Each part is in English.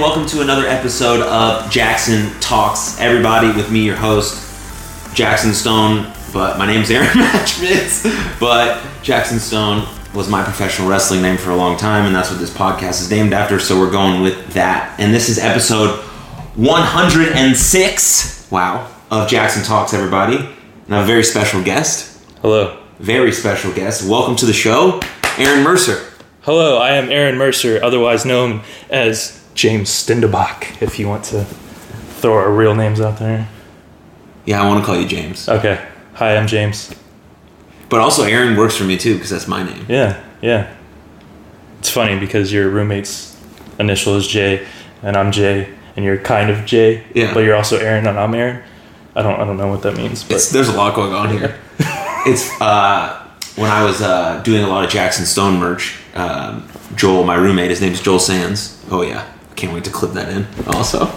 And welcome to another episode of Jackson Talks. Everybody, with me, your host, Jackson Stone. But my name's Aaron Matchmitz. But Jackson Stone was my professional wrestling name for a long time, and that's what this podcast is named after. So we're going with that. And this is episode 106. Wow, of Jackson Talks. Everybody, and a very special guest. Hello. Very special guest. Welcome to the show, Aaron Mercer. Hello, I am Aaron Mercer, otherwise known as James Stindebach, if you want to throw our real names out there. Yeah, I want to call you James. Okay. Hi, I'm James. But also, Aaron works for me too because that's my name. Yeah, yeah. It's funny because your roommate's initial is J, and I'm J, and you're kind of J, Yeah. but you're also Aaron, and I'm Aaron. I don't, I don't know what that means, but It's, there's a lot going on here. it's uh, when I was uh, doing a lot of Jackson Stone merch. Um, Joel, my roommate, his name's Joel Sands. Oh yeah, can't wait to clip that in. Also, uh,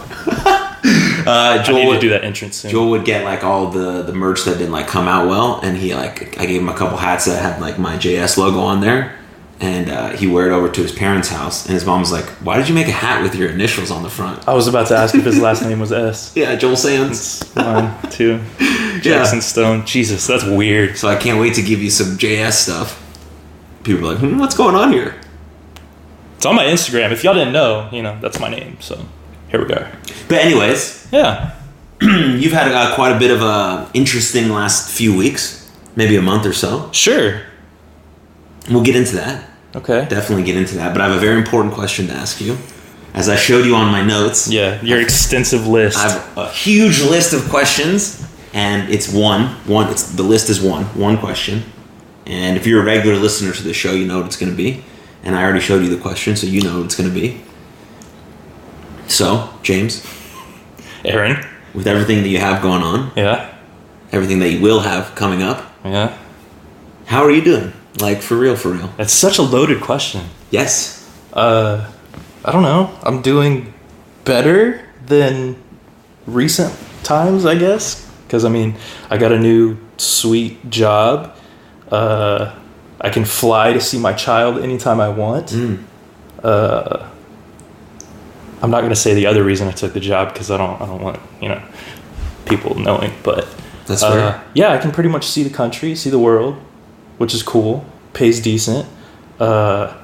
I Joel need to would, do that entrance soon. Joel would get like all the the merch that didn't like come out well, and he like I gave him a couple hats that had like my JS logo on there. And uh, he wore it over to his parents' house, and his mom was like, "Why did you make a hat with your initials on the front?" I was about to ask if his last name was S. Yeah, Joel Sands. It's one, two. Jackson Stone. Jesus, that's weird. So I can't wait to give you some JS stuff. People are like, hmm, what's going on here? It's on my Instagram. If y'all didn't know, you know, that's my name. So here we are. But anyways, Yeah. you've had uh, quite a bit of a interesting last few weeks, maybe a month or so. Sure. We'll get into that. Okay. Definitely get into that. But I have a very important question to ask you. As I showed you on my notes, Yeah, your extensive list. I have a huge list of questions, and it's one. One. It's the list is one. One question. And if you're a regular listener to the show, you know what it's going to be. And I already showed you the question, so you know what it's going to be. So, James, Aaron. with everything that you have going on, Yeah. everything that you will have coming up, Yeah. how are you doing? Like for real, for real? That's such a loaded question. Yes. Uh, I don't know. I'm doing better than recent times, I guess. Because I mean, I got a new sweet job. Uh, I can fly to see my child anytime I want. Mm. Uh, I'm not gonna say the other reason I took the job because I don't. I don't want you know people knowing. But That's fair. uh, yeah, I can pretty much see the country, see the world, which is cool. Pays decent. Uh,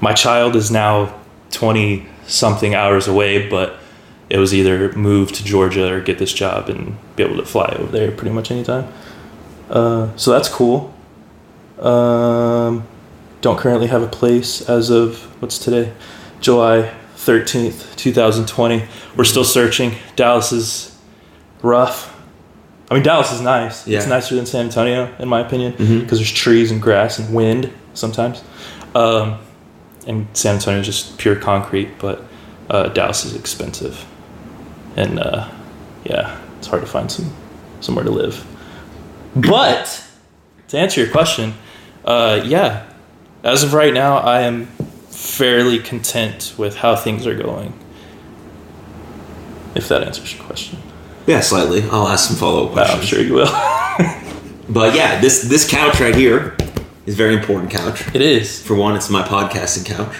my child is now 20 something hours away, but it was either move to Georgia or get this job and be able to fly over there pretty much anytime. Uh, so that's cool. Um, don't currently have a place as of what's today? July 13th, 2020. We're still searching. Dallas is rough. I mean, Dallas is nice. Yeah. It's nicer than San Antonio, in my opinion, because Mhm. there's trees and grass and wind sometimes. Um, and San Antonio is just pure concrete, but uh, Dallas is expensive. And uh, yeah, it's hard to find some somewhere to live. But to answer your question, uh, yeah, as of right now, I am fairly content with how things are going. If that answers your question, Yeah, slightly. I'll ask some follow up questions. I'm sure you will. But yeah, this this couch right here is a very important couch. it is. For one, it's my podcasting couch.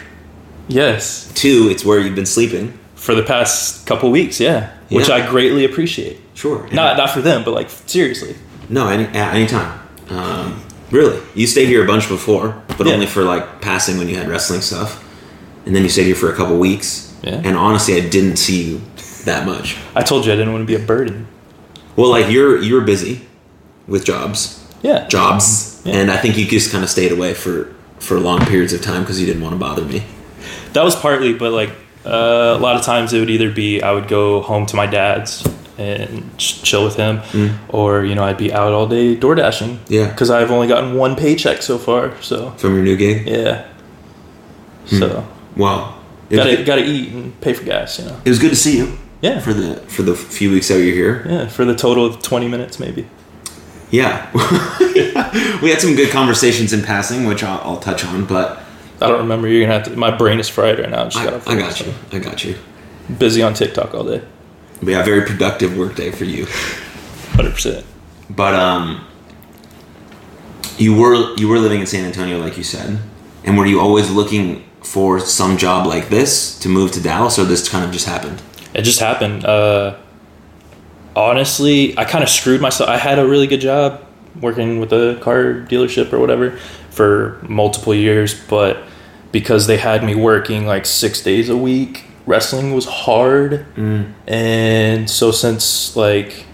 Yes, Two, it's where you've been sleeping. for the past couple weeks, yeah, which I greatly appreciate. Sure. Not not for them, but like seriously. No, any at any time. Um, really, you stayed here a bunch before, but Yeah. only for like passing when you had wrestling stuff, and then you stayed here for a couple weeks. Yeah. And honestly, I didn't see you that much. I told you I didn't want to be a burden. Well, like you're you're busy with jobs, Yeah. jobs, Yeah. and I think you just kind of stayed away for for long periods of time because you didn't want to bother me. That was partly, but like uh, a lot of times it would either be I would go home to my dad's and chill with him, mm. or you know I'd be out all day door dashing. Yeah. because I've only gotten one paycheck so far. So From your new gig. yeah, hmm. so Wow. Gotta gotta eat and pay for gas. You know. it was good to see you Yeah. for the for the few weeks that you're here. yeah, for the total of twenty minutes maybe. Yeah, we had some good conversations in passing, which I'll, I'll touch on. But I don't remember. You're gonna have to. My brain is fried right now. Just I, I got you. I got you. Busy on TikTok all day. But yeah, very productive work day for you. Hundred percent. But um, you were you were living in San Antonio, like you said, and were you always looking for some job like this to move to Dallas, or this kind of just happened? It just happened. Uh, honestly, I kind of screwed myself. I had a really good job working with a car dealership or whatever for multiple years, but because they had me working like six days a week, wrestling was hard. And so since like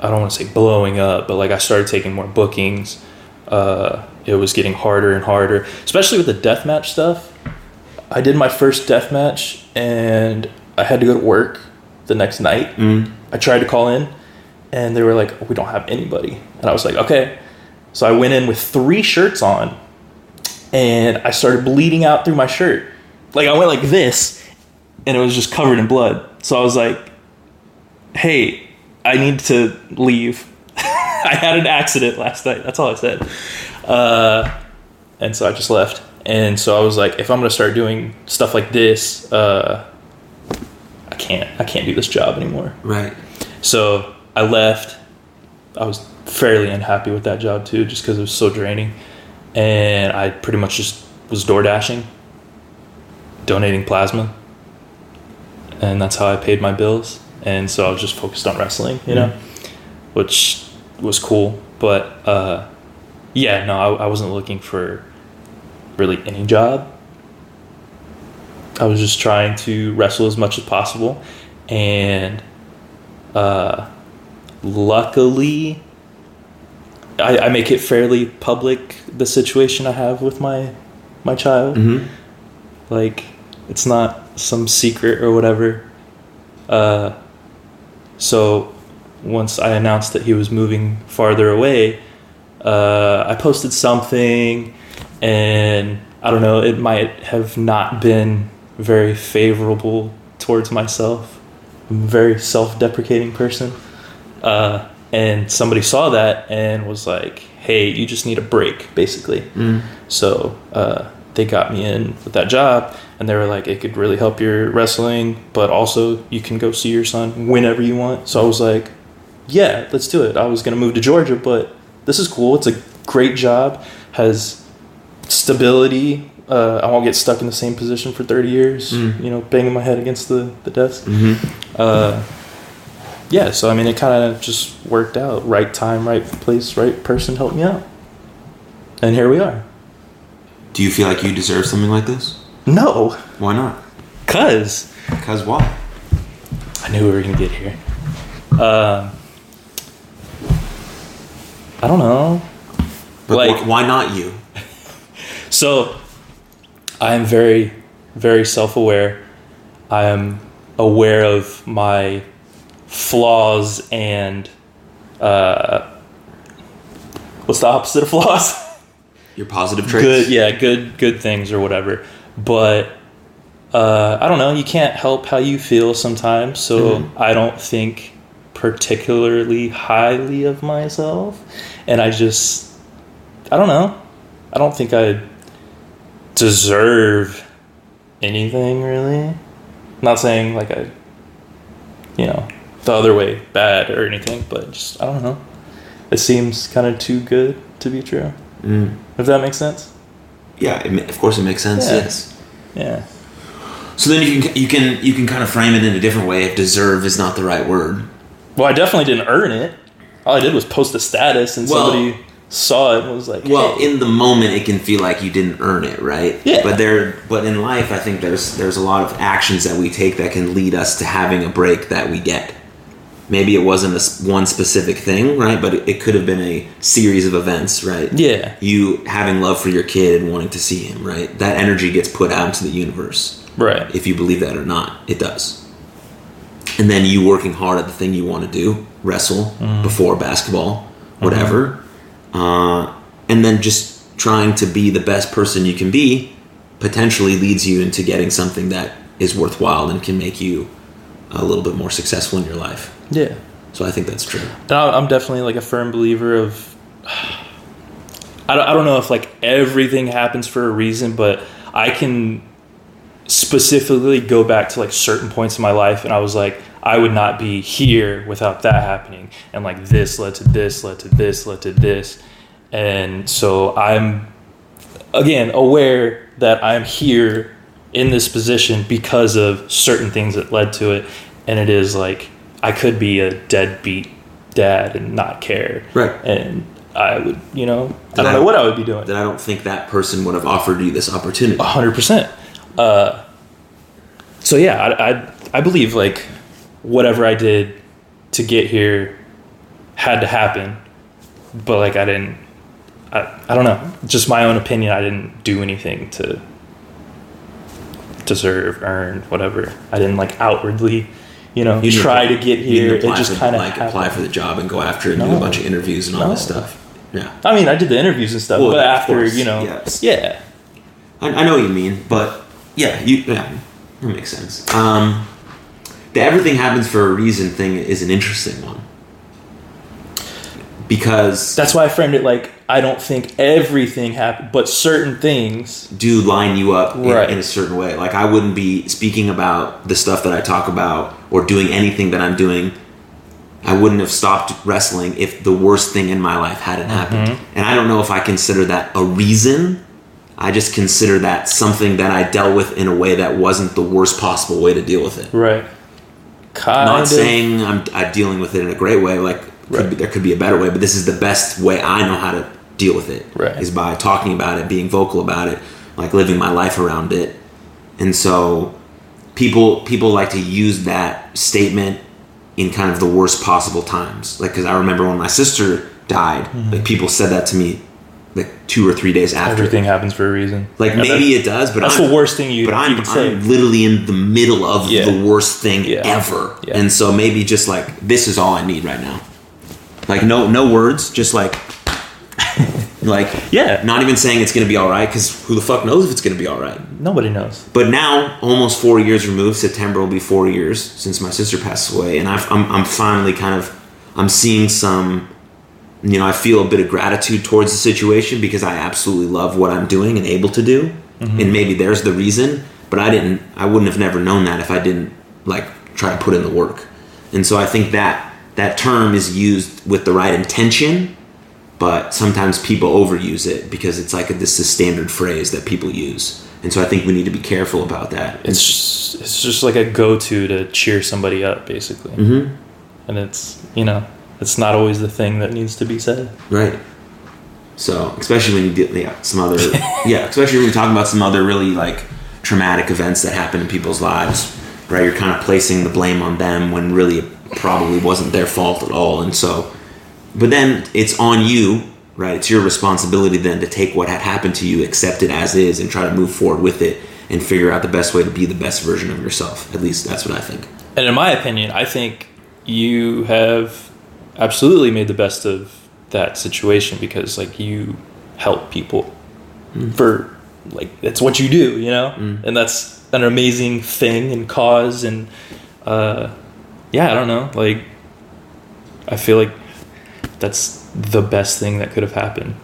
I don't want to say blowing up, but like I started taking more bookings, uh, it was getting harder and harder, especially with the deathmatch stuff. I did my first deathmatch and I had to go to work the next night. I tried to call in and they were like, we don't have anybody. And I was like, okay. So I went in with three shirts on and I started bleeding out through my shirt. Like I went like this and it was just covered in blood. So I was like, hey, I need to leave. I had an accident last night. That's all I said. Uh, and so I just left. And so I was like, if I'm gonna start doing stuff like this, uh, I can't. I can't do this job anymore. Right. So I left. I was fairly unhappy with that job too, just because it was so draining. And I pretty much just was door dashing, donating plasma, and that's how I paid my bills. And so I was just focused on wrestling, you know, which was cool. But uh, yeah, no, I, I wasn't looking for really any job. I was just trying to wrestle as much as possible, and uh, luckily, I, I make it fairly public the situation I have with my my child. Mm-hmm. Like, it's not some secret or whatever. Uh, so once I announced that he was moving farther away, uh, I posted something, and I don't know, it might have not been very favorable towards myself. I'm a very self deprecating person. Uh, and somebody saw that and was like, hey, you just need a break, basically. So uh, they got me in with that job, and they were like, it could really help your wrestling, but also you can go see your son whenever you want. So I was like, yeah, let's do it. I was going to move to Georgia, but this is cool. It's a great job, has stability. Uh, I won't get stuck in the same position for 30 years, you know, banging my head against the, the desk. Uh, yeah, so I mean, it kind of just worked out. Right time, right place, right person helped me out. And here we are. Do you feel like you deserve something like this? No, Why not? because Because why? I knew we were to get here. Um, I don't know. But Like- wh- why not you? So, I am very, very self aware. I am aware of my flaws and uh, what's the opposite of flaws? Your positive traits. good, yeah, good, good things or whatever. But uh, I don't know. You can't help how you feel sometimes. So I don't think particularly highly of myself, and I just, I don't know. I don't think I deserve anything really. not saying like I, you know, the other way bad or anything, but just I don't know. It seems kind of too good to be true. Mm. If that makes sense. Yeah, it, of course it makes sense. Yeah. Yes. Yeah. So then you can you can you can kind of frame it in a different way if deserve is not the right word. Well, I definitely didn't earn it. All I did was post a status, and Well- somebody saw it and was like, Well, "Hey." in the moment, it can feel like you didn't earn it, right? Yeah. But there, but in life, I think there's there's a lot of actions that we take that can lead us to having a break that we get. Maybe it wasn't a one specific thing, right? But it, it could have been a series of events, right? yeah, You having love for your kid and wanting to see him, right? That energy gets put out into the universe. right, If you believe that or not, it does. And then you working hard at the thing you want to do, wrestle before basketball, whatever. Uh, and then just trying to be the best person you can be potentially leads you into getting something that is worthwhile and can make you a little bit more successful in your life. Yeah. So I think that's true. I'm definitely like a firm believer of. I don't, I don't know if like everything happens for a reason, but I can specifically go back to like certain points in my life, and I was like, I would not be here without that happening, and like this led to this, led to this, led to this, and so I'm again aware that I'm here in this position because of certain things that led to it, and it is like I could be a deadbeat dad and not care, Right. And I would, you know, I don't I- know what I would be doing. That I don't think that person would have offered you this opportunity. hundred percent. Uh, so yeah, I, I I believe like whatever I did to get here had to happen, but like I didn't. I, I don't know. Just my own opinion. I didn't do anything to deserve, earn, whatever. I didn't like outwardly, you know, You try to get here. It just kind of like happened. apply for the job and go after it and do a bunch of interviews and all this stuff. Yeah, I mean, I did the interviews and stuff, Well, but after course, you know, yes. yeah, I, I know what you mean, but yeah, you yeah, that makes sense. Um, the everything happens for a reason thing is an interesting one because that's why I framed it like I don't think everything happened, but certain things. do line you up in, Right. in a certain way. Like I wouldn't be speaking about the stuff that I talk about or doing anything that I'm doing. I wouldn't have stopped wrestling if the worst thing in my life hadn't happened. Mm-hmm. And I don't know if I consider that a reason. I just consider that something that I dealt with in a way that wasn't the worst possible way to deal with it. Right. Kind Not of. saying I'm, I'm dealing with it in a great way. Like could be, there could be a better way, but this is the best way I know how to deal with it. Right. Is by talking about it, being vocal about it, like living my life around it. And so people people like to use that statement in kind of the worst possible times. Like because I remember when my sister died, Mm-hmm. like people said that to me like two or three days after. Everything happens for a reason. Like And maybe it does, but that's I'm, the worst thing you, but I'm. I'm literally in the middle of Yeah. the worst thing Yeah. ever, Yeah. and so maybe just like this is all I need right now. Like no no words, just like like Yeah. not even saying it's gonna be all right because who the fuck knows if it's gonna be all right. Nobody knows. But now, almost four years removed, September will be four years since my sister passed away, and I've, I'm I'm finally kind of I'm seeing some. You know, I feel a bit of gratitude towards the situation because I absolutely love what I'm doing and able to do, mm-hmm. and maybe there's the reason. But I didn't, I wouldn't have never known that if I didn't like try to put in the work. And so I think that that term is used with the right intention, but sometimes people overuse it because it's like a, this is a standard phrase that people use. And so I think we need to be careful about that. It's just, it's just like a go to to cheer somebody up, basically. Mm-hmm. And it's, you know, it's not always the thing that needs to be said. Right. So, especially when you get yeah, some other yeah, especially when you're talking about some other really like traumatic events that happen in people's lives, right? You're kind of placing the blame on them when really probably wasn't their fault at all. And so but then it's on you, right? It's your responsibility then to take what had happened to you, accept it as is and try to move forward with it and figure out the best way to be the best version of yourself. At least that's what I think. And in my opinion, I think you have absolutely made the best of that situation because like you help people for like that's what you do, you know? And that's an amazing thing and cause and uh yeah, I don't know. Like I feel like that's the best thing that could have happened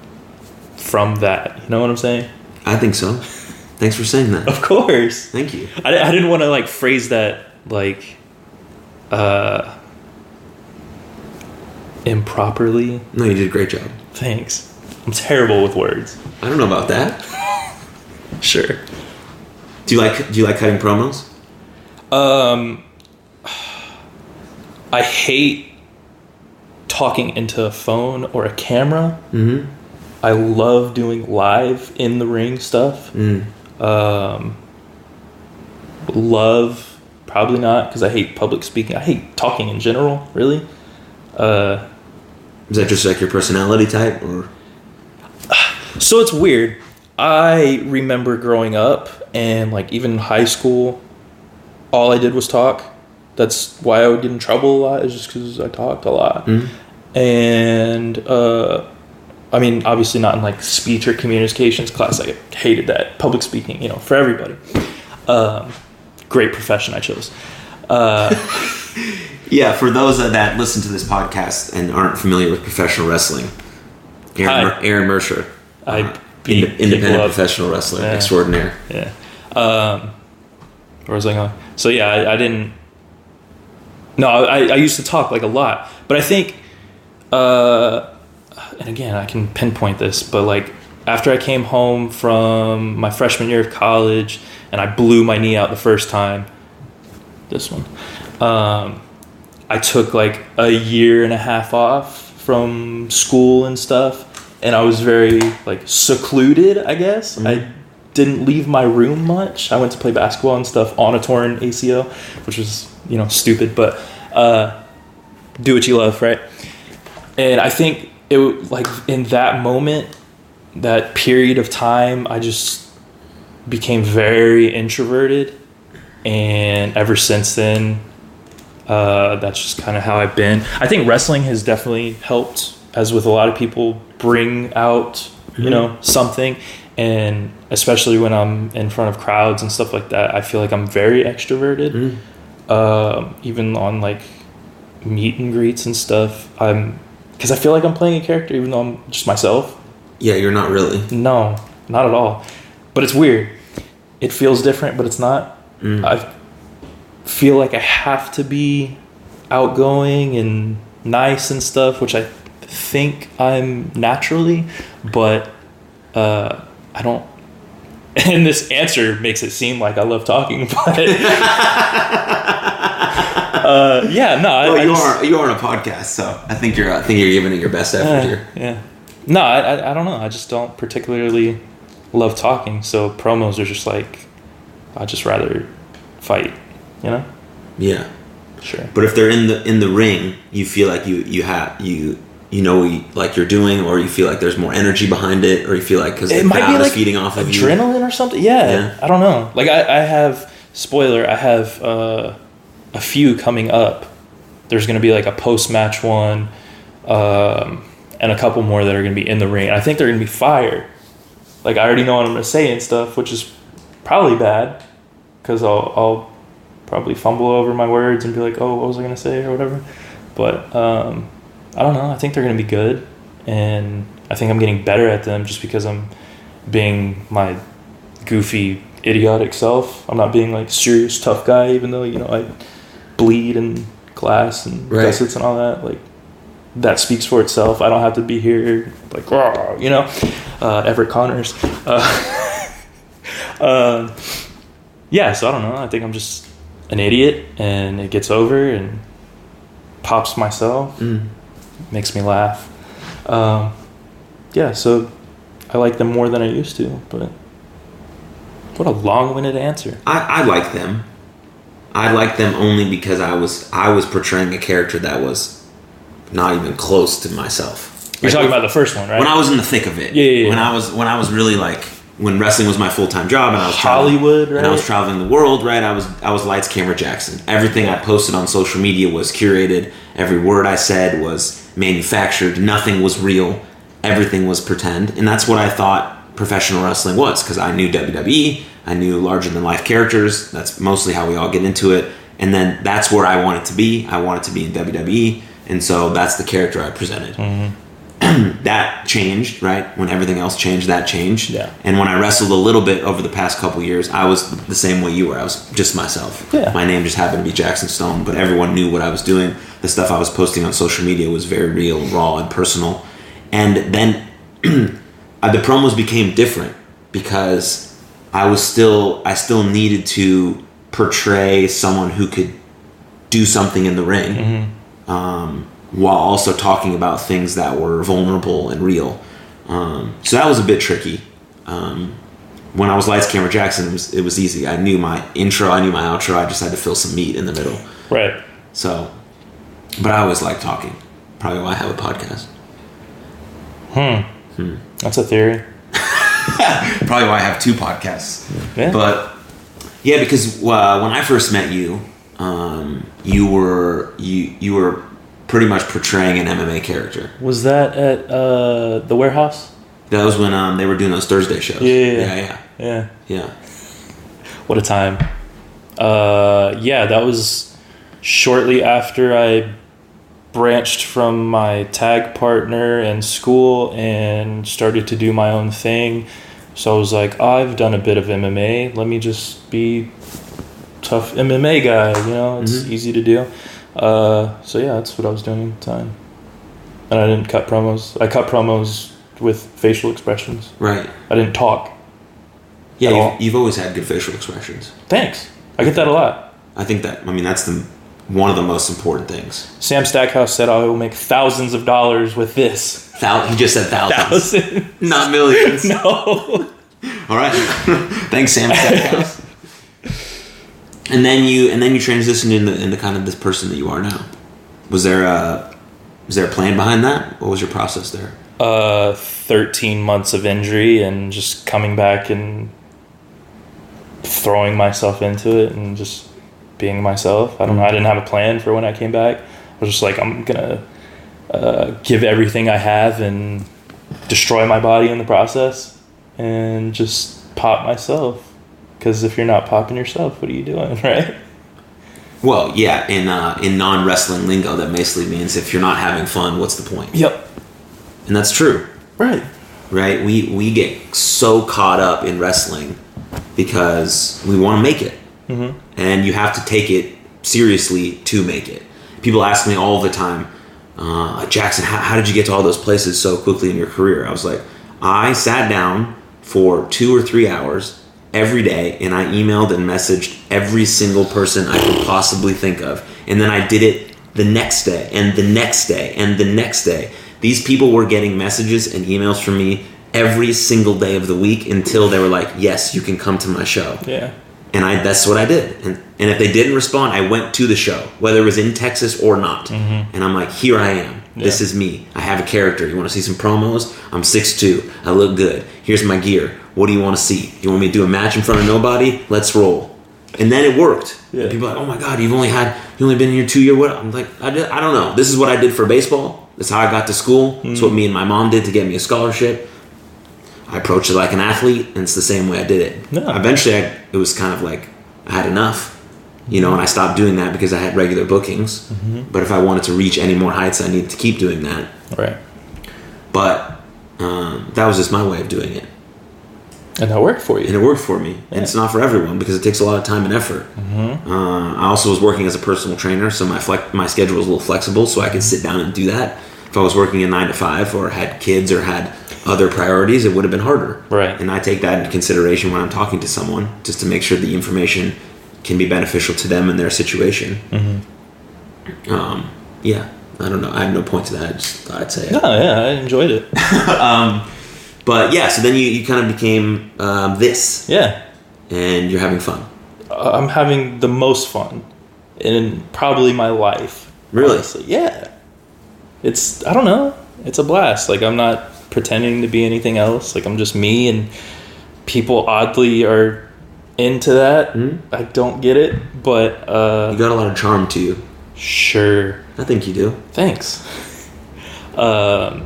from that. You know what I'm saying? I think so. Thanks for saying that. Of course. Thank you. I, I didn't want to like phrase that like uh improperly. No, you did a great job. Thanks. I'm terrible with words. I don't know about that. Sure. Do you like do you like cutting promos? Um I hate talking into a phone or a camera. Mm-hmm. I love doing live in the ring stuff. Mm. Um love probably not because I hate public speaking. I hate talking in general, really. Uh Is that just like your personality type, or So it's weird. I remember growing up and like even high school, all I did was talk. That's why I would get in trouble a lot, is just because I talked a lot. And uh, I mean, obviously not in like speech or communications class. I hated that public speaking. You know, for everybody. Um, great profession I chose. Uh, yeah? For those that listen to this podcast and aren't familiar with professional wrestling, Aaron, Hi. Mer- Aaron Mercer, I uh, inde- independent professional wrestler Yeah. extraordinaire. Yeah. Um, where was I going? So yeah, I, I didn't. No, I, I used to talk like a lot, but I think, uh, and again, I can pinpoint this, but like after I came home from my freshman year of college and I blew my knee out the first time, this one, um, I took like a year and a half off from school and stuff, and I was very like secluded. I guess I didn't leave my room much. I went to play basketball and stuff on a torn ACL, which was you know stupid, but uh, do what you love, right? And I think it like in that moment, that period of time, I just became very introverted, and ever since then, uh, that's just kind of how I've been. I think wrestling has definitely helped, as with a lot of people, bring out you know something, and especially when I'm in front of crowds and stuff like that, I feel like I'm very extroverted. Um, even on like meet and greets and stuff, I'm because I feel like I'm playing a character, even though I'm just myself. Yeah, you're not really. No, not at all. But it's weird. It feels different, but it's not. I feel like I have to be outgoing and nice and stuff, which I think I'm naturally, but uh, I don't. And this answer makes it seem like I love talking, but uh, yeah, no, Well, I you just- are you are on a podcast, so I think you're I think you're giving it your best effort yeah, here. yeah. No, I, I, I don't know. I just don't particularly love talking. So promos are just like, I'd just rather fight, you know? Yeah, Sure. but if they're in the in the ring, you feel like you you have you you know like you're doing, or you feel like there's more energy behind it, or you feel like because the It might be like feeding off of you. adrenaline or something. Yeah, Yeah. I don't know. Like I, I have spoiler. I have uh, a few coming up. There's going to be like a post match one, um, and a couple more that are going to be in the ring. I think they're going to be fire. Like I already know what I'm going to say and stuff, which is probably bad because I'll, I'll probably fumble over my words and be like, oh, what was I going to say or whatever. But um, I don't know. I think they're going to be good, and I think I'm getting better at them just because I'm being my goofy, idiotic self. I'm not being like serious tough guy, even though you know I bleed and glass and Right. gussets and all that. Like that speaks for itself. I don't have to be here like you know, uh, Everett Connors. Uh, um, yeah, so I don't know. I think I'm just an idiot, and it gets over and pops myself Mm. Makes me laugh. Um, yeah, so I like them more than I used to, but what a long-winded answer. I, I like them. I like them only because I was I was portraying a character that was not even close to myself. You're Like, talking about the first one, right? when I was in the thick of it. Yeah, yeah, yeah. When I was when I was really like when wrestling was my full time job and I was traveling- Hollywood, and I was traveling the world, right? I was I was lights camera Jackson. Everything I posted on social media was curated. Every word I said was manufactured. Nothing was real. Everything was pretend, and that's what I thought professional wrestling was because I knew WWE. I knew larger than life characters. That's mostly how we all get into it. And then that's where I wanted to be. I wanted to be in WWE, and so that's the character I presented mm-hmm. that changed, right? When everything else changed, that changed. Yeah. And when I wrestled a little bit over the past couple years, I was the same way you were. I was just myself. Yeah. My name just happened to be Jackson Stone, but everyone knew what I was doing. The stuff I was posting on social media was very real, raw, and personal. And then the promos became different because I was still I still needed to portray someone who could do something in the ring um, while also talking about things that were vulnerable and real. Um, so that was a bit tricky. Um, when I was Lights Camera Jackson, it was, it was easy. I knew my intro, I knew my outro. I just had to fill some meat in the middle. Right. So, but I always like talking. Probably why I have a podcast. Hmm. That's a theory. Probably why I have two podcasts. Yeah. But yeah, because uh, when I first met you, um, you were you you were pretty much portraying an MMA character. Was that at uh, the warehouse? That was when um, they were doing those Thursday shows. Yeah, yeah, yeah, yeah. yeah. What a time. Uh, yeah, that was shortly after I branched from my tag partner and school and started to do my own thing. So I was like, oh, I've done a bit of MMA. Let me just be tough MMA guy. You know, it's easy to do. Uh, so yeah, that's what I was doing at the time. And I didn't cut promos. I cut promos with facial expressions. Right. I didn't talk. Yeah, you've, you've always had good facial expressions. Thanks. I get that a lot. I think that. I mean, that's the one of the most important things. Sam Stackhouse said I will make thousands of dollars with this. Thou- he just said thousands, Thousands. not millions. no. All right. Thanks, Sam Stackhouse. And then you and then you transitioned into into kind of this person that you are now. Was there a was there a plan behind that? What was your process there? Uh, 13 months of injury and just coming back and throwing myself into it and just being myself. I don't know. I didn't have a plan for when I came back. I was just like, I'm gonna uh, give everything I have and destroy my body in the process and just pop myself. Because if you're not popping yourself, what are you doing, right? Well, yeah, in uh, in non wrestling lingo, that basically means if you're not having fun, what's the point? Yep. And that's true. Right. right? We we get so caught up in wrestling because we want to make it, Mhm. and you have to take it seriously to make it. People ask me all the time, uh, Jackson, how, how did you get to all those places so quickly in your career? I was like, I sat down for two or three hours every day, and I emailed and messaged every single person I could possibly think of, and then I did it the next day, and the next day, and the next day. These people were getting messages and emails from me every single day of the week until they were like, "Yes, you can come to my show." Yeah. And I that's what I did. And and if they didn't respond, I went to the show, whether it was in Texas or not. Mm-hmm. And I'm like, "Here I am. This is me. I have a character. You want to see some promos? I'm 6'2. I look good. Here's my gear. What do you want to see? You want me to do a match in front of nobody? Let's roll." And then it worked. Yeah. People are like, "Oh my god, you've only had you only been here 2 year what?" I'm like, I, did, I don't know. This is what I did for baseball. That's how I got to school. It's mm-hmm. what me and my mom did to get me a scholarship. I approached it like an athlete, and it's the same way I did it. Yeah. Eventually, I, it was kind of like I had enough, you know, and I stopped doing that because I had regular bookings. But if I wanted to reach any more heights, I needed to keep doing that. Right. But um, that was just my way of doing it, And that worked for you. and it worked for me. And it's not for everyone because it takes a lot of time and effort. Uh, I also was working as a personal trainer, so my flex- my schedule was a little flexible, so I could sit down and do that. If I was working a nine to five or had kids or had other priorities, it would have been harder. Right. And I take that into consideration when I'm talking to someone, just to make sure the information can be beneficial to them and their situation. Um, yeah, I don't know. I have no point to that. I just thought I'd say it. No, yeah, I enjoyed it. But yeah, so then you, you kind of became um, this, Yeah. and you're having fun. Uh, I'm having the most fun in probably my life. Really? honestly. Yeah. It's I don't know. It's a blast. Like I'm not pretending to be anything else. Like I'm just me and people oddly are into that. Mhm. I don't get it, but You uh got a lot of charm to you. sure. I think you do. Thanks. um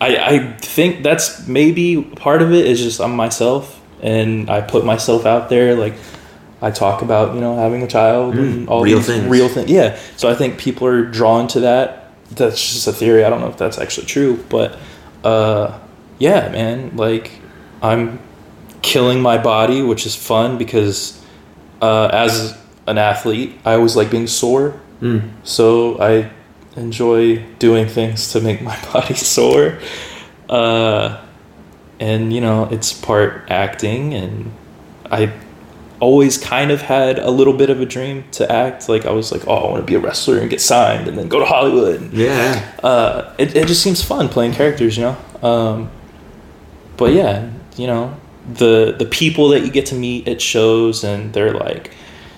I I think that's maybe part of it is just I'm myself and I put myself out there like I talk about, you know, having a child and all Mm. real these things. real things. Yeah. So I think people are drawn to that. That's just a theory. I don't know if that's actually true, but uh yeah, man, like I'm killing my body, which is fun because uh as an athlete, I always like being sore. Mm. So I enjoy doing things to make my body sore. Uh, and, you know, it's part acting, and I always kind of had a little bit of a dream to act. Like, I was like, oh, I want to be a wrestler and get signed and then go to Hollywood. Yeah. Uh, it, it just seems fun playing characters, you know? Um, but yeah, you know, the the people that you get to meet at shows and they're like,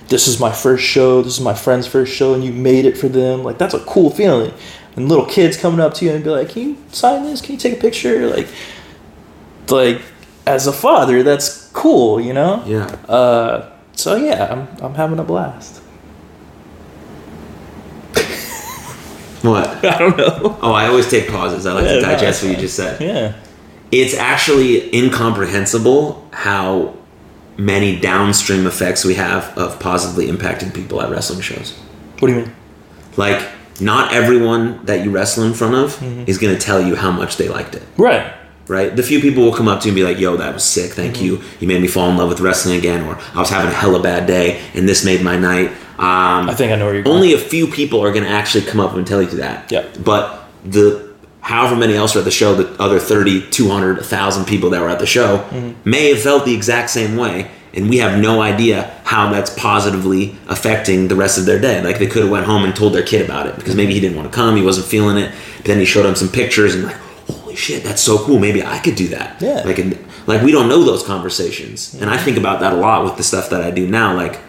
this is my first show, this is my friend's first show, and you made it for them. Like that's a cool feeling. And little kids coming up to you and be like, Can you sign this? Can you take a picture? Like like as a father, that's cool, you know? Yeah. Uh so yeah, I'm I'm having a blast. What? I don't know. Oh, I always take pauses. I like Yeah, to digest that's what you just said. Yeah. It's actually incomprehensible how many downstream effects we have of positively impacting people at wrestling shows. What do you mean? Like, not everyone that you wrestle in front of Mm-hmm. is going to tell you how much they liked it. Right. Right? The few people will come up to you and be like, "Yo, that was sick. Thank Mm-hmm. you. You made me fall in love with wrestling again." Or I was having a hella bad day, and this made my night. Um, I think I know where you're going. only a few people are going to actually come up and tell you that. Yeah. But the however many else were at the show, the other 30, 200, 1,000 people that were at the show may have felt the exact same way. And we have no idea how that's positively affecting the rest of their day. Like they could have went home and told their kid about it because maybe he didn't want to come, he wasn't feeling it. But then he showed them some pictures and like, shit, that's so cool. Maybe I could do that. Yeah. Like, and, like we don't know those conversations, and I think about that a lot with the stuff that I do now. Like,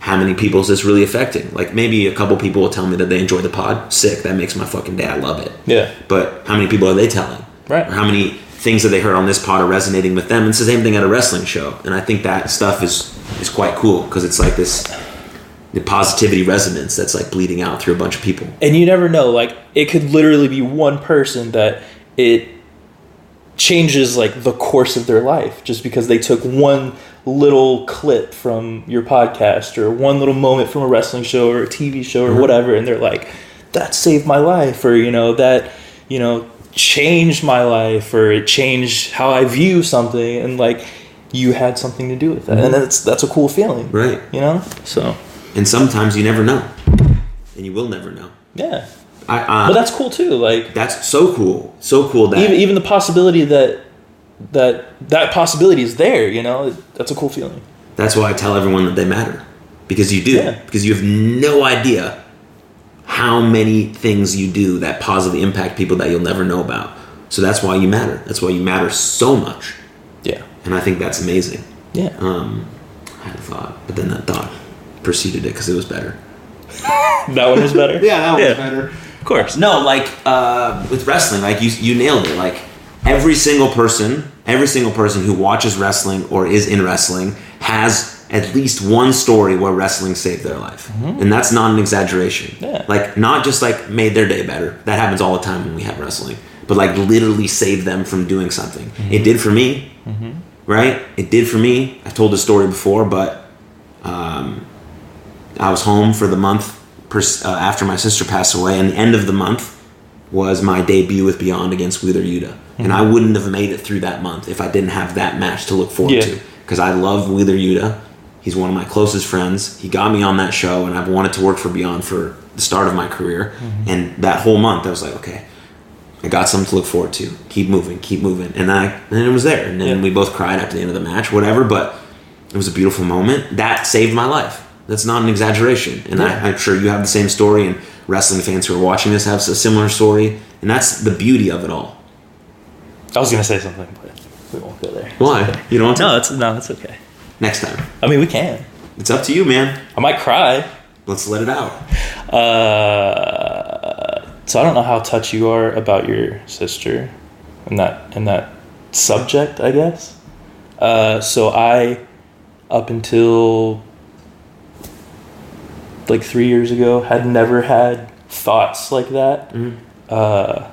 how many people is this really affecting? Like maybe a couple people will tell me that they enjoy the pod. Sick. That makes my fucking day. I love it. Yeah. But how many people are they telling? Right. Or how many things that they heard on this pod are resonating with them? And it's the same thing at a wrestling show. And I think that stuff is is quite cool because it's like this the positivity resonance that's like bleeding out through a bunch of people. and you never know like it could literally be one person that it changes like the course of their life just because they took one little clip from your podcast or one little moment from a wrestling show or a TV show or mm-hmm. whatever and they're like that saved my life or you know that you know changed my life or it changed how I view something and like you had something to do with that and mm-hmm. that's that's a cool feeling Right. you know so And sometimes you never know. And you will never know. yeah I, uh, but that's cool too like that's so cool. So cool that even even the possibility that that that possibility is there you know that's a cool feeling That's why I tell everyone that they matter. Because you do. Yeah. Because you have no idea how many things you do that positively impact people that you'll never know about. So that's why you matter. That's why you matter so much. yeah And I think that's amazing. yeah Um, I had a thought, but then that thought preceded it because it was better. that one was better yeah, that one yeah. was better. Of course No, like uh, with wrestling, like you you nailed it. Like every single person, every single person who watches wrestling or is in wrestling has at least one story where wrestling saved their life, and that's not an exaggeration. Yeah. Like not just like made their day better. That happens all the time when we have wrestling, but like literally saved them from doing something. It did for me, right? It did for me. I've told this story before, but um, I was home for the month pers- uh, after my sister passed away, and the end of the month was my debut with Beyond against Wheeler Yuta. And I wouldn't have made it through that month if I didn't have that match to look forward Yeah. to. Because I love Wheeler Yuta. He's one of my closest friends. He got me on that show, and I've wanted to work for Beyond for the start of my career. And that whole month, I was like, okay, I got something to look forward to. Keep moving, keep moving, and I and it was there. And then Yeah. we both cried after the end of the match, whatever. But it was a beautiful moment that saved my life. That's not an exaggeration, and Yeah. I, I'm sure you have the same story. And wrestling fans who are watching this have a similar story, and that's the beauty of it all. i was gonna say something but we won't go there Why you don't? Want to? no it's no it's okay Next time, i mean we can it's up to you, man. i might cry Let's let it out. uh so i don't know how touched you are about your sister and that and that subject i guess uh so i up until like three years ago had never had thoughts like that uh,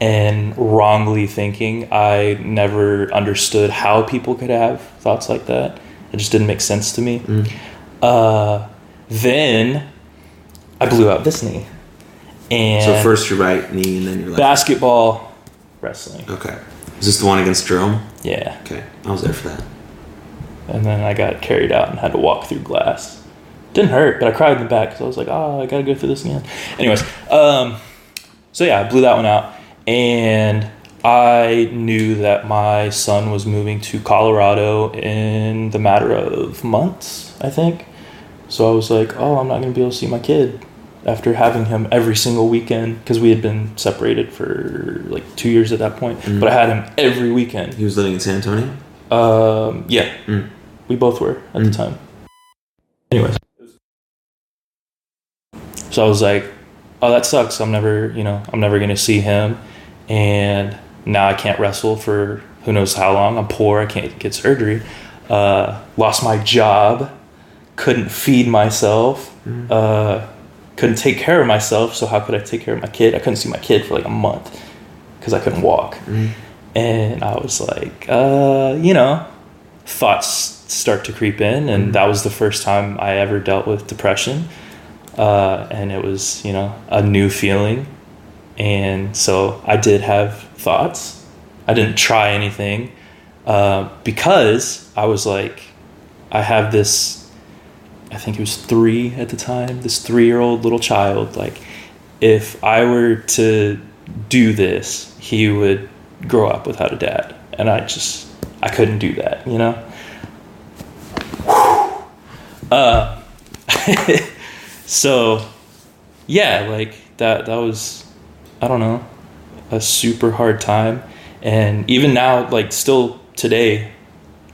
and wrongly thinking i never understood how people could have thoughts like that it just didn't make sense to me uh, then i blew out this knee and So first your right knee, and then your left. basketball wrestling Okay. Is this the one against Jerome? yeah Okay, I was there for that. and then I got carried out and had to walk through glass. Didn't hurt, but I cried in the back because I was like, "Oh, I gotta go through this again." Anyways, um, so yeah, I blew that one out, and I knew that my son was moving to Colorado in the matter of months, I think. So I was like, "Oh, I'm not gonna be able to see my kid." After having him every single weekend, because we had been separated for like two years at that point, but I had him every weekend. He was living in San Antonio. Um, yeah, Mm. we both were at the time. Anyways, so I was like, "Oh, that sucks. I'm never, you know, I'm never gonna see him." And now I can't wrestle for who knows how long. I'm poor. I can't get surgery. Uh, lost my job. Couldn't feed myself. Uh, couldn't take care of myself. So how could I take care of my kid? I couldn't see my kid for like a month because I couldn't walk. And I was like, uh, you know, thoughts start to creep in, and that was the first time I ever dealt with depression. Uh, and it was, you know, a new feeling. And so I did have thoughts. I didn't try anything uh, because I was like, I have this, I think it was three at the time, this three year old little child. Like, if I were to do this, he would grow up without a dad. And I just, I couldn't do that, you know? Uh, so, yeah, like that, that was, I don't know, a super hard time. And even now, like still today,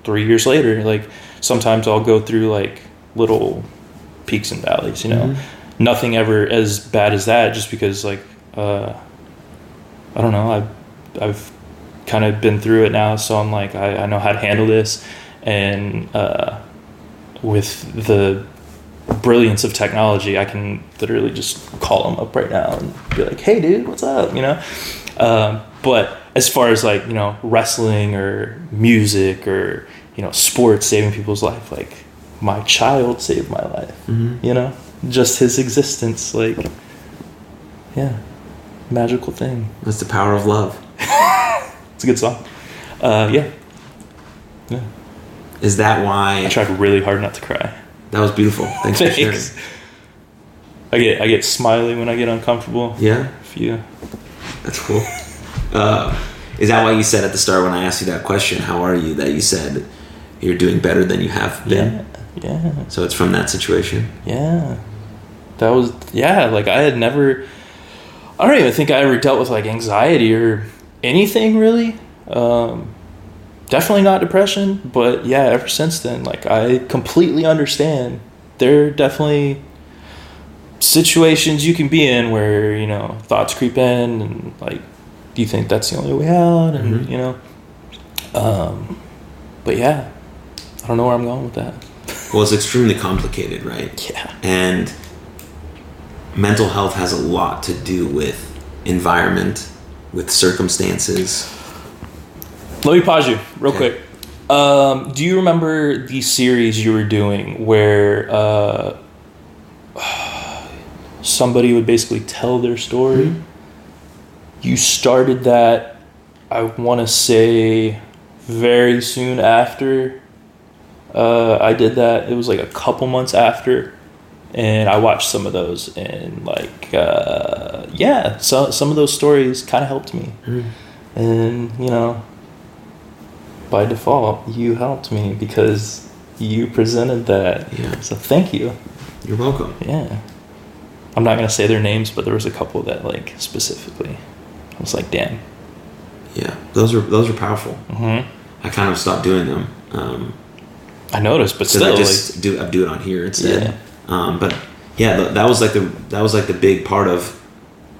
three years later, like sometimes I'll go through like little peaks and valleys, you know? Mm-hmm. Nothing ever as bad as that just because like, uh, I don't know, I've, I've kind of been through it now. So I'm like, I, I know how to handle this. And, uh, with the brilliance of technology, I can literally just call them up right now and be like, "Hey, dude, what's up?" You know. Um, but as far as like you know, wrestling or music or you know, sports saving people's life, like my child saved my life. You know, just his existence, like, yeah, magical thing. That's the power of love. It's a good song. Uh, yeah, yeah. Is that why I tried really hard not to cry. That was beautiful? Thanks for sharing. I get I get smiley when I get uncomfortable. Yeah, If you that's cool. Uh, is that why you said at the start when I asked you that question, "How are you?" that you said you're doing better than you have been? yeah yeah So it's from that situation. yeah that was yeah like I had never I don't even think I ever dealt with like anxiety or anything really. Um, definitely not depression, but yeah, ever since then, like I completely understand. There are definitely situations you can be in where you know thoughts creep in and like do you think that's the only way out and Mhm. you know um but yeah i don't know where i'm going with that Well, it's extremely complicated, right? yeah And mental health has a lot to do with environment, with circumstances. Let me pause you real Okay. quick. Um do you remember the series you were doing where uh somebody would basically tell their story? You started that i want to say very soon after uh, i did that. It was like a couple months after and i watched some of those and like uh, yeah so, some of those stories kind of helped me. And you know by default you helped me because you presented that Yeah. so thank you You're welcome. yeah i'm not going to say their names but there was a couple that like specifically i was like damn Yeah, those are those are powerful. Mm-hmm. I kind of stopped doing them um, i noticed but still I just do I do it on here instead. Yeah. Um, but yeah, th- that was like the that was like the big part of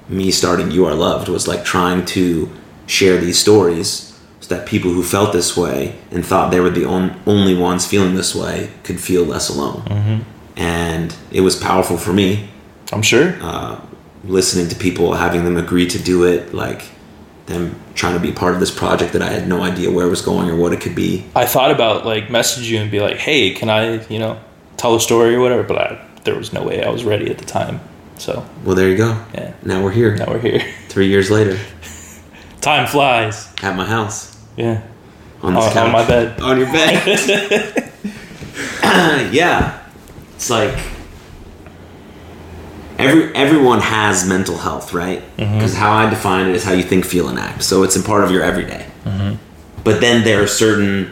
me starting You Are Loved was like trying to share these stories that people who felt this way and thought they were the on, only ones feeling this way could feel less alone. hmm And it was powerful for me i'm sure. uh, listening to people, having them agree to do it, like them trying to be part of this project that I had no idea where it was going or what it could be. i thought about like message you and be like hey can i you know tell a story or whatever? But I, there was no way i was ready at the time so. Well, there you go. yeah. Now we're here, now we're here. Three years later, time flies. At my house yeah on this oh, on, couch on my bed on your bed. yeah, it's like every everyone has mental health, right? Mm-hmm. Because how I define it is how you think, feel, and act. So it's a part of your everyday. Mm-hmm. But then there are certain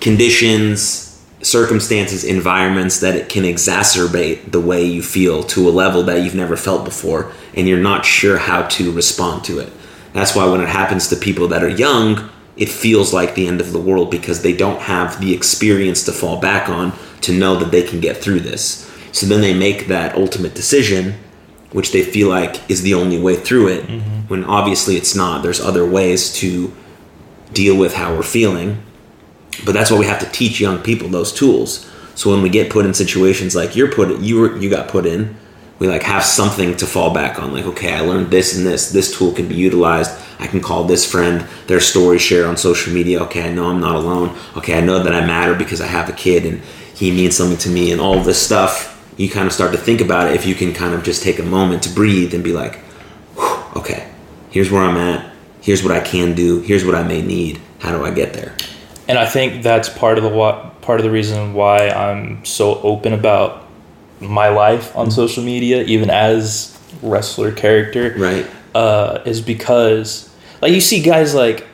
conditions, circumstances, environments that it can exacerbate the way you feel to a level that you've never felt before, and you're not sure how to respond to it. That's why when it happens to people that are young, it feels like the end of the world because they don't have the experience to fall back on to know that they can get through this. So then they make that ultimate decision, which they feel like is the only way through it, mm-hmm. when obviously it's not. There's other ways to deal with how we're feeling. But that's why we have to teach young people those tools. So when we get put in situations like you're put you were you got put in, we like have something to fall back on. Like, okay, I learned this and this. This tool can be utilized. I can call this friend, their story share on social media. Okay, I know I'm not alone. Okay, I know that I matter because I have a kid and he means something to me and all this stuff. You kind of start to think about it if you can kind of just take a moment to breathe and be like, okay, here's where I'm at. Here's what I can do. Here's what I may need. How do I get there? and I think that's part of the part of the reason why I'm so open about my life on social media, even as wrestler character. Right? uh, is because like you see guys like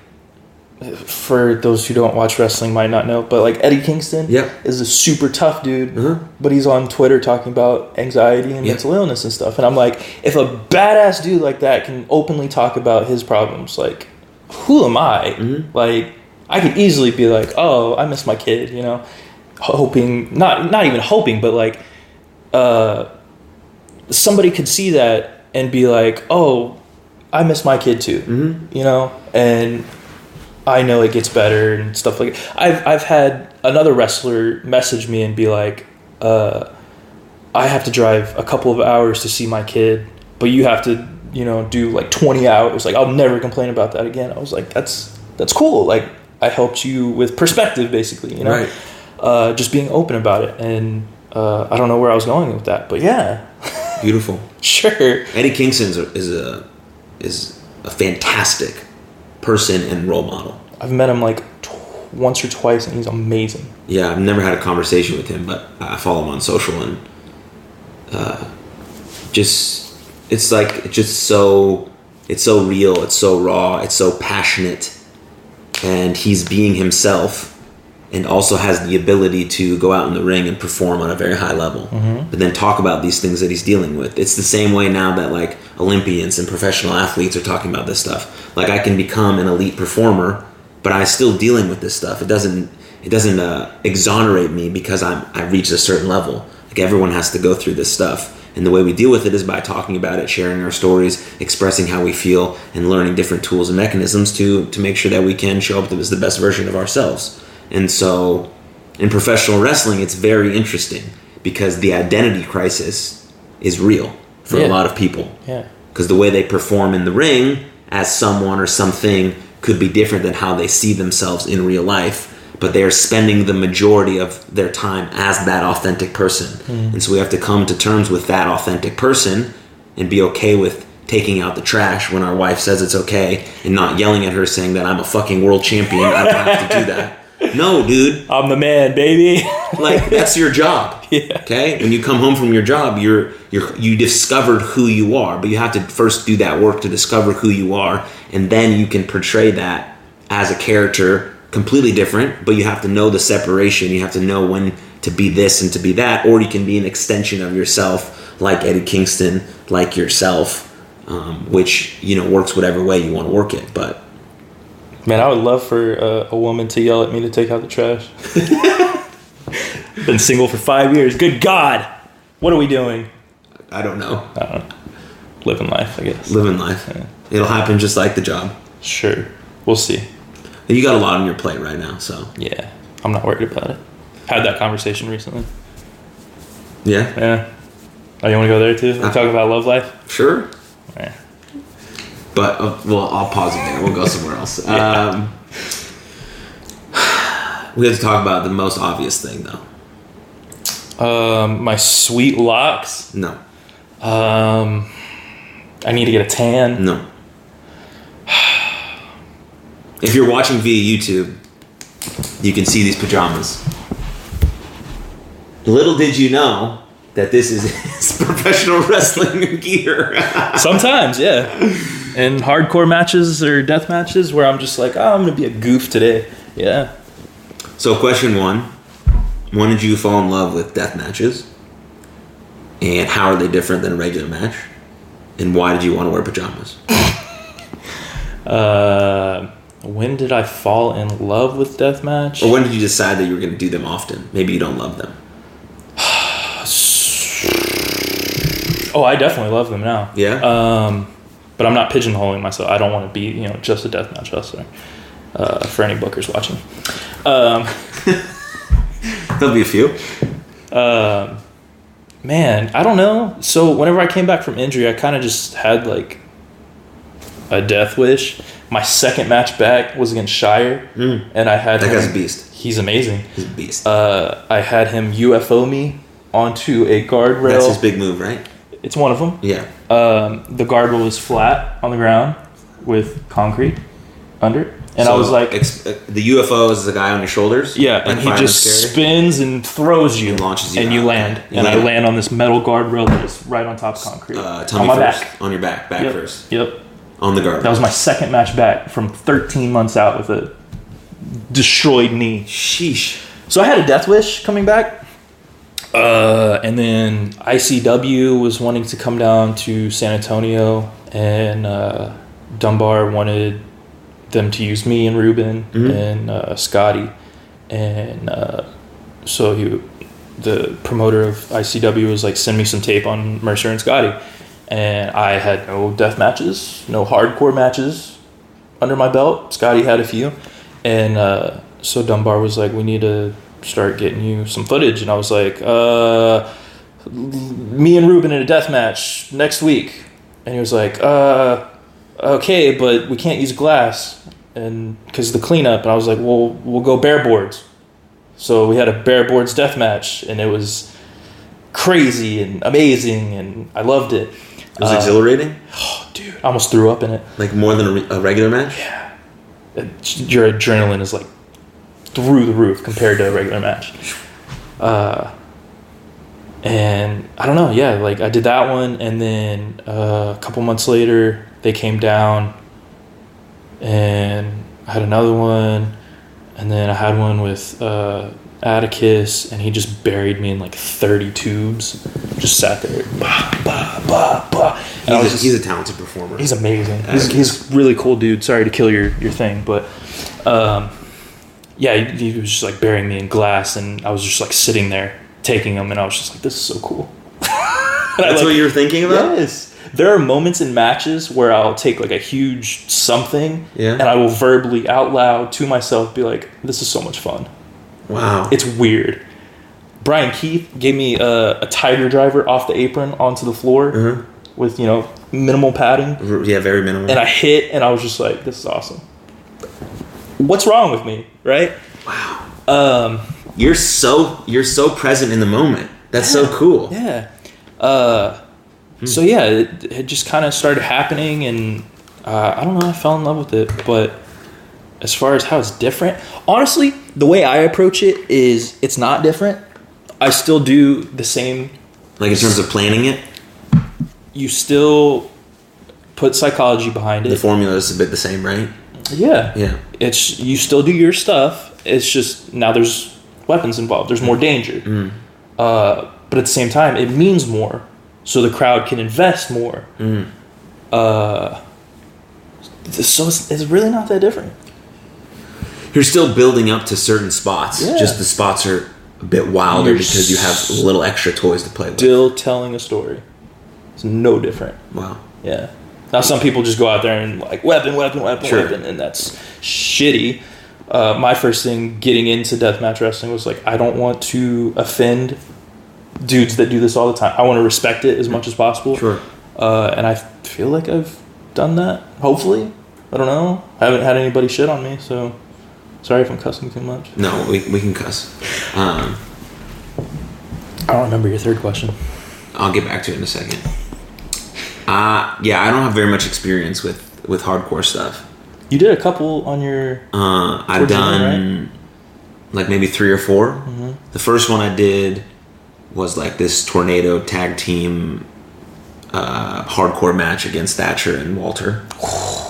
for those who don't watch wrestling might not know, but like Eddie Kingston Yep. is a super tough dude, Uh-huh. but he's on Twitter talking about anxiety and Yep. mental illness and stuff. And I'm like, if a badass dude like that can openly talk about his problems, like, who am I? Mm-hmm. Like, I could easily be like, oh, I miss my kid, you know, hoping not not even hoping, but like, uh, somebody could see that and be like, oh, I miss my kid too, Mm-hmm. you know, and I know it gets better and stuff like. I've I've had another wrestler message me and be like, uh, I have to drive a couple of hours to see my kid, but you have to you know do like twenty hours. Like I'll never complain about that again. I was like, that's that's cool. Like I helped you with perspective, basically. You know, Right. uh, just being open about it. And uh, I don't know where I was going with that, but yeah, Beautiful. sure. Eddie Kingston is a, is a fantastic person and role model. I've met him like tw- once or twice, and he's amazing. Yeah, I've never had a conversation with him, but I follow him on social and uh, just it's like it's just so it's so real, it's so raw, it's so passionate, and he's being himself, and also has the ability to go out in the ring and perform on a very high level, but then talk about these things that he's dealing with. It's the same way now that like Olympians and professional athletes are talking about this stuff. Like I can become an elite performer, but I'm still dealing with this stuff. It doesn't it doesn't uh, exonerate me because I'm I reached a certain level. Like everyone has to go through this stuff, and the way we deal with it is by talking about it, sharing our stories, expressing how we feel, and learning different tools and mechanisms to to make sure that we can show up as the best version of ourselves. And so, in professional wrestling, it's very interesting because the identity crisis is real for a lot of people. Yeah. because the way they perform in the ring as someone or something could be different than how they see themselves in real life but they are spending the majority of their time as that authentic person. Mm-hmm. And so we have to come to terms with that authentic person and be okay with taking out the trash when our wife says it's okay and not yelling at her saying that i'm a fucking world champion. I don't have to do that no dude I'm the man, baby. like that's your job. Yeah. Okay. When you come home from your job, you're you're you discovered who you are, but you have to first do that work to discover who you are, and then you can portray that as a character completely different. But you have to know the separation. You have to know when to be this and to be that, or you can be an extension of yourself, like Eddie Kingston, like yourself, um, which you know works whatever way you want to work it. But Man, I would love for uh, a woman to yell at me to take out the trash. Been single for five years. Good God. What are we doing? I don't know. I don't know. Living life, I guess. Living life. It'll happen just like the job. Sure. We'll see. You got a lot on your plate right now, so Yeah. I'm not worried about it. Had that conversation recently. yeah. Yeah. Oh, you want to go there too? Uh, Talk about love life? Sure. Yeah. But uh, well, I'll pause it there. We'll go somewhere else. Um, we have to talk about the most obvious thing, though. Um, my sweet locks. No, Um, I need to get a tan. no. If you're watching via YouTube, you can see these pajamas. Little did you know that this is his professional wrestling gear. Sometimes, yeah. In hardcore matches or death matches where I'm just like, oh, I'm gonna be a goof today. Yeah. So, question one: When did you fall in love with death matches? And how are they different than a regular match? And why did you want to wear pajamas? Uh, when did I fall in love with deathmatch? Or when did you decide that you were going to do them often? Maybe you don't love them. Oh, I definitely love them now. Yeah. Um, but I'm not pigeonholing myself. I don't want to be, you know, just a deathmatch wrestler. Uh, for any bookers watching. Um, There'll be a few. um, man, I don't know. So whenever I came back from injury, I kind of just had like a death wish. My second match back was against Shire, and I had That him- guy's a beast. He's amazing. He's a beast. Uh, I had him UFO me onto a guardrail. That's his big move, right? It's one of them. Yeah. Um, the guardrail was flat on the ground with concrete under it. And I was like, ex- uh, the UFO is the guy on your shoulders. yeah, and he just spins and throws you, And launches you and out. you land. You and I land. on this metal guardrail that is right on top of concrete Uh, on tummy my first. back. On your back. Back Yep. first. Yep. On the guardrail. That was my second match back from 13 months out with a destroyed knee. Sheesh. So I had a death wish coming back. Uh, and then ICW was wanting to come down to San Antonio, and uh, Dunbar wanted them to use me and Ruben and uh, Scotty, and uh, so he, the promoter of ICW was like, send me some tape on Mercer and Scotty, and I had no death matches, no hardcore matches under my belt. Scotty had a few, and uh, so Dunbar was like, "We need to start getting you some footage," and I was like, uh, "Me and Ruben in a death match next week," and he was like, uh, "Okay, but we can't use glass." And because the cleanup, and I was like, "Well, we'll go bare boards." So we had a bare boards death match, and it was crazy and amazing, and I loved it. It was Uh, exhilarating. Oh, dude, I almost threw up in it. Like more than a, re- a regular match. It- Your adrenaline is like through the roof compared to a regular match. Uh, and I don't know, yeah, like I did that one, and then uh, a couple months later they came down, and I had another one, and then I had one with uh, Atticus, and he just buried me in like thirty tubes. Just sat there, bah, bah, bah, bah. He's a, just- he's a talented performer. He's amazing. He's, he's really cool dude. Sorry to kill your, your thing, but um, yeah, he, he was just like burying me in glass, and I was just like sitting there taking them, and I was just like, this is so cool. That's like- what you were thinking about. Yes. There are moments in matches where I'll take like a huge something, Yeah. and I will verbally out loud to myself be like, "This is so much fun." Wow. It's weird. Brian Keith gave me a, a tiger driver off the apron onto the floor Uh-huh. with you know minimal padding yeah, very minimal. and I hit, and I was just like, "This is awesome." What's wrong with me, right? wow. Um, You're so you're so present in the moment. That's so cool. yeah. Uh, so yeah, it, it just kind of started happening, and uh, I don't know. I fell in love with it, but as far as how it's different, honestly, the way I approach it is it's not different. I still do the same. Like in terms of planning it, You still put psychology behind it. the formula is a bit the same, right? Yeah. Yeah. it's you still do your stuff. It's just now there's weapons involved. There's more danger. Mm. Uh, but at the same time, it means more, so the crowd can invest more. Mm. Uh, so it's, it's really not that different. You're still building up to certain spots. Yeah. Just the spots are a bit wilder You're because you have little extra toys to play with. Still telling a story. It's no different. Wow. Yeah. Now some people just go out there and like weapon, weapon, weapon, Sure. weapon, and that's shitty. Uh, my first thing getting into deathmatch wrestling was like I don't want to offend dudes that do this all the time. I want to respect it as much as possible. Sure. Uh, and I feel like I've done that. Hopefully, I don't know. I haven't had anybody shit on me, so sorry if I'm cussing too much. No, we, we can cuss. Um, I don't remember your third question. I'll get back to it in a second. Uh, yeah, I don't have very much experience with, with hardcore stuff. You did a couple on your Uh, I've Towards the end, done like maybe three or 4 Mm-hmm. The first one I did was like this tornado tag team uh, hardcore match against Thatcher and Walter.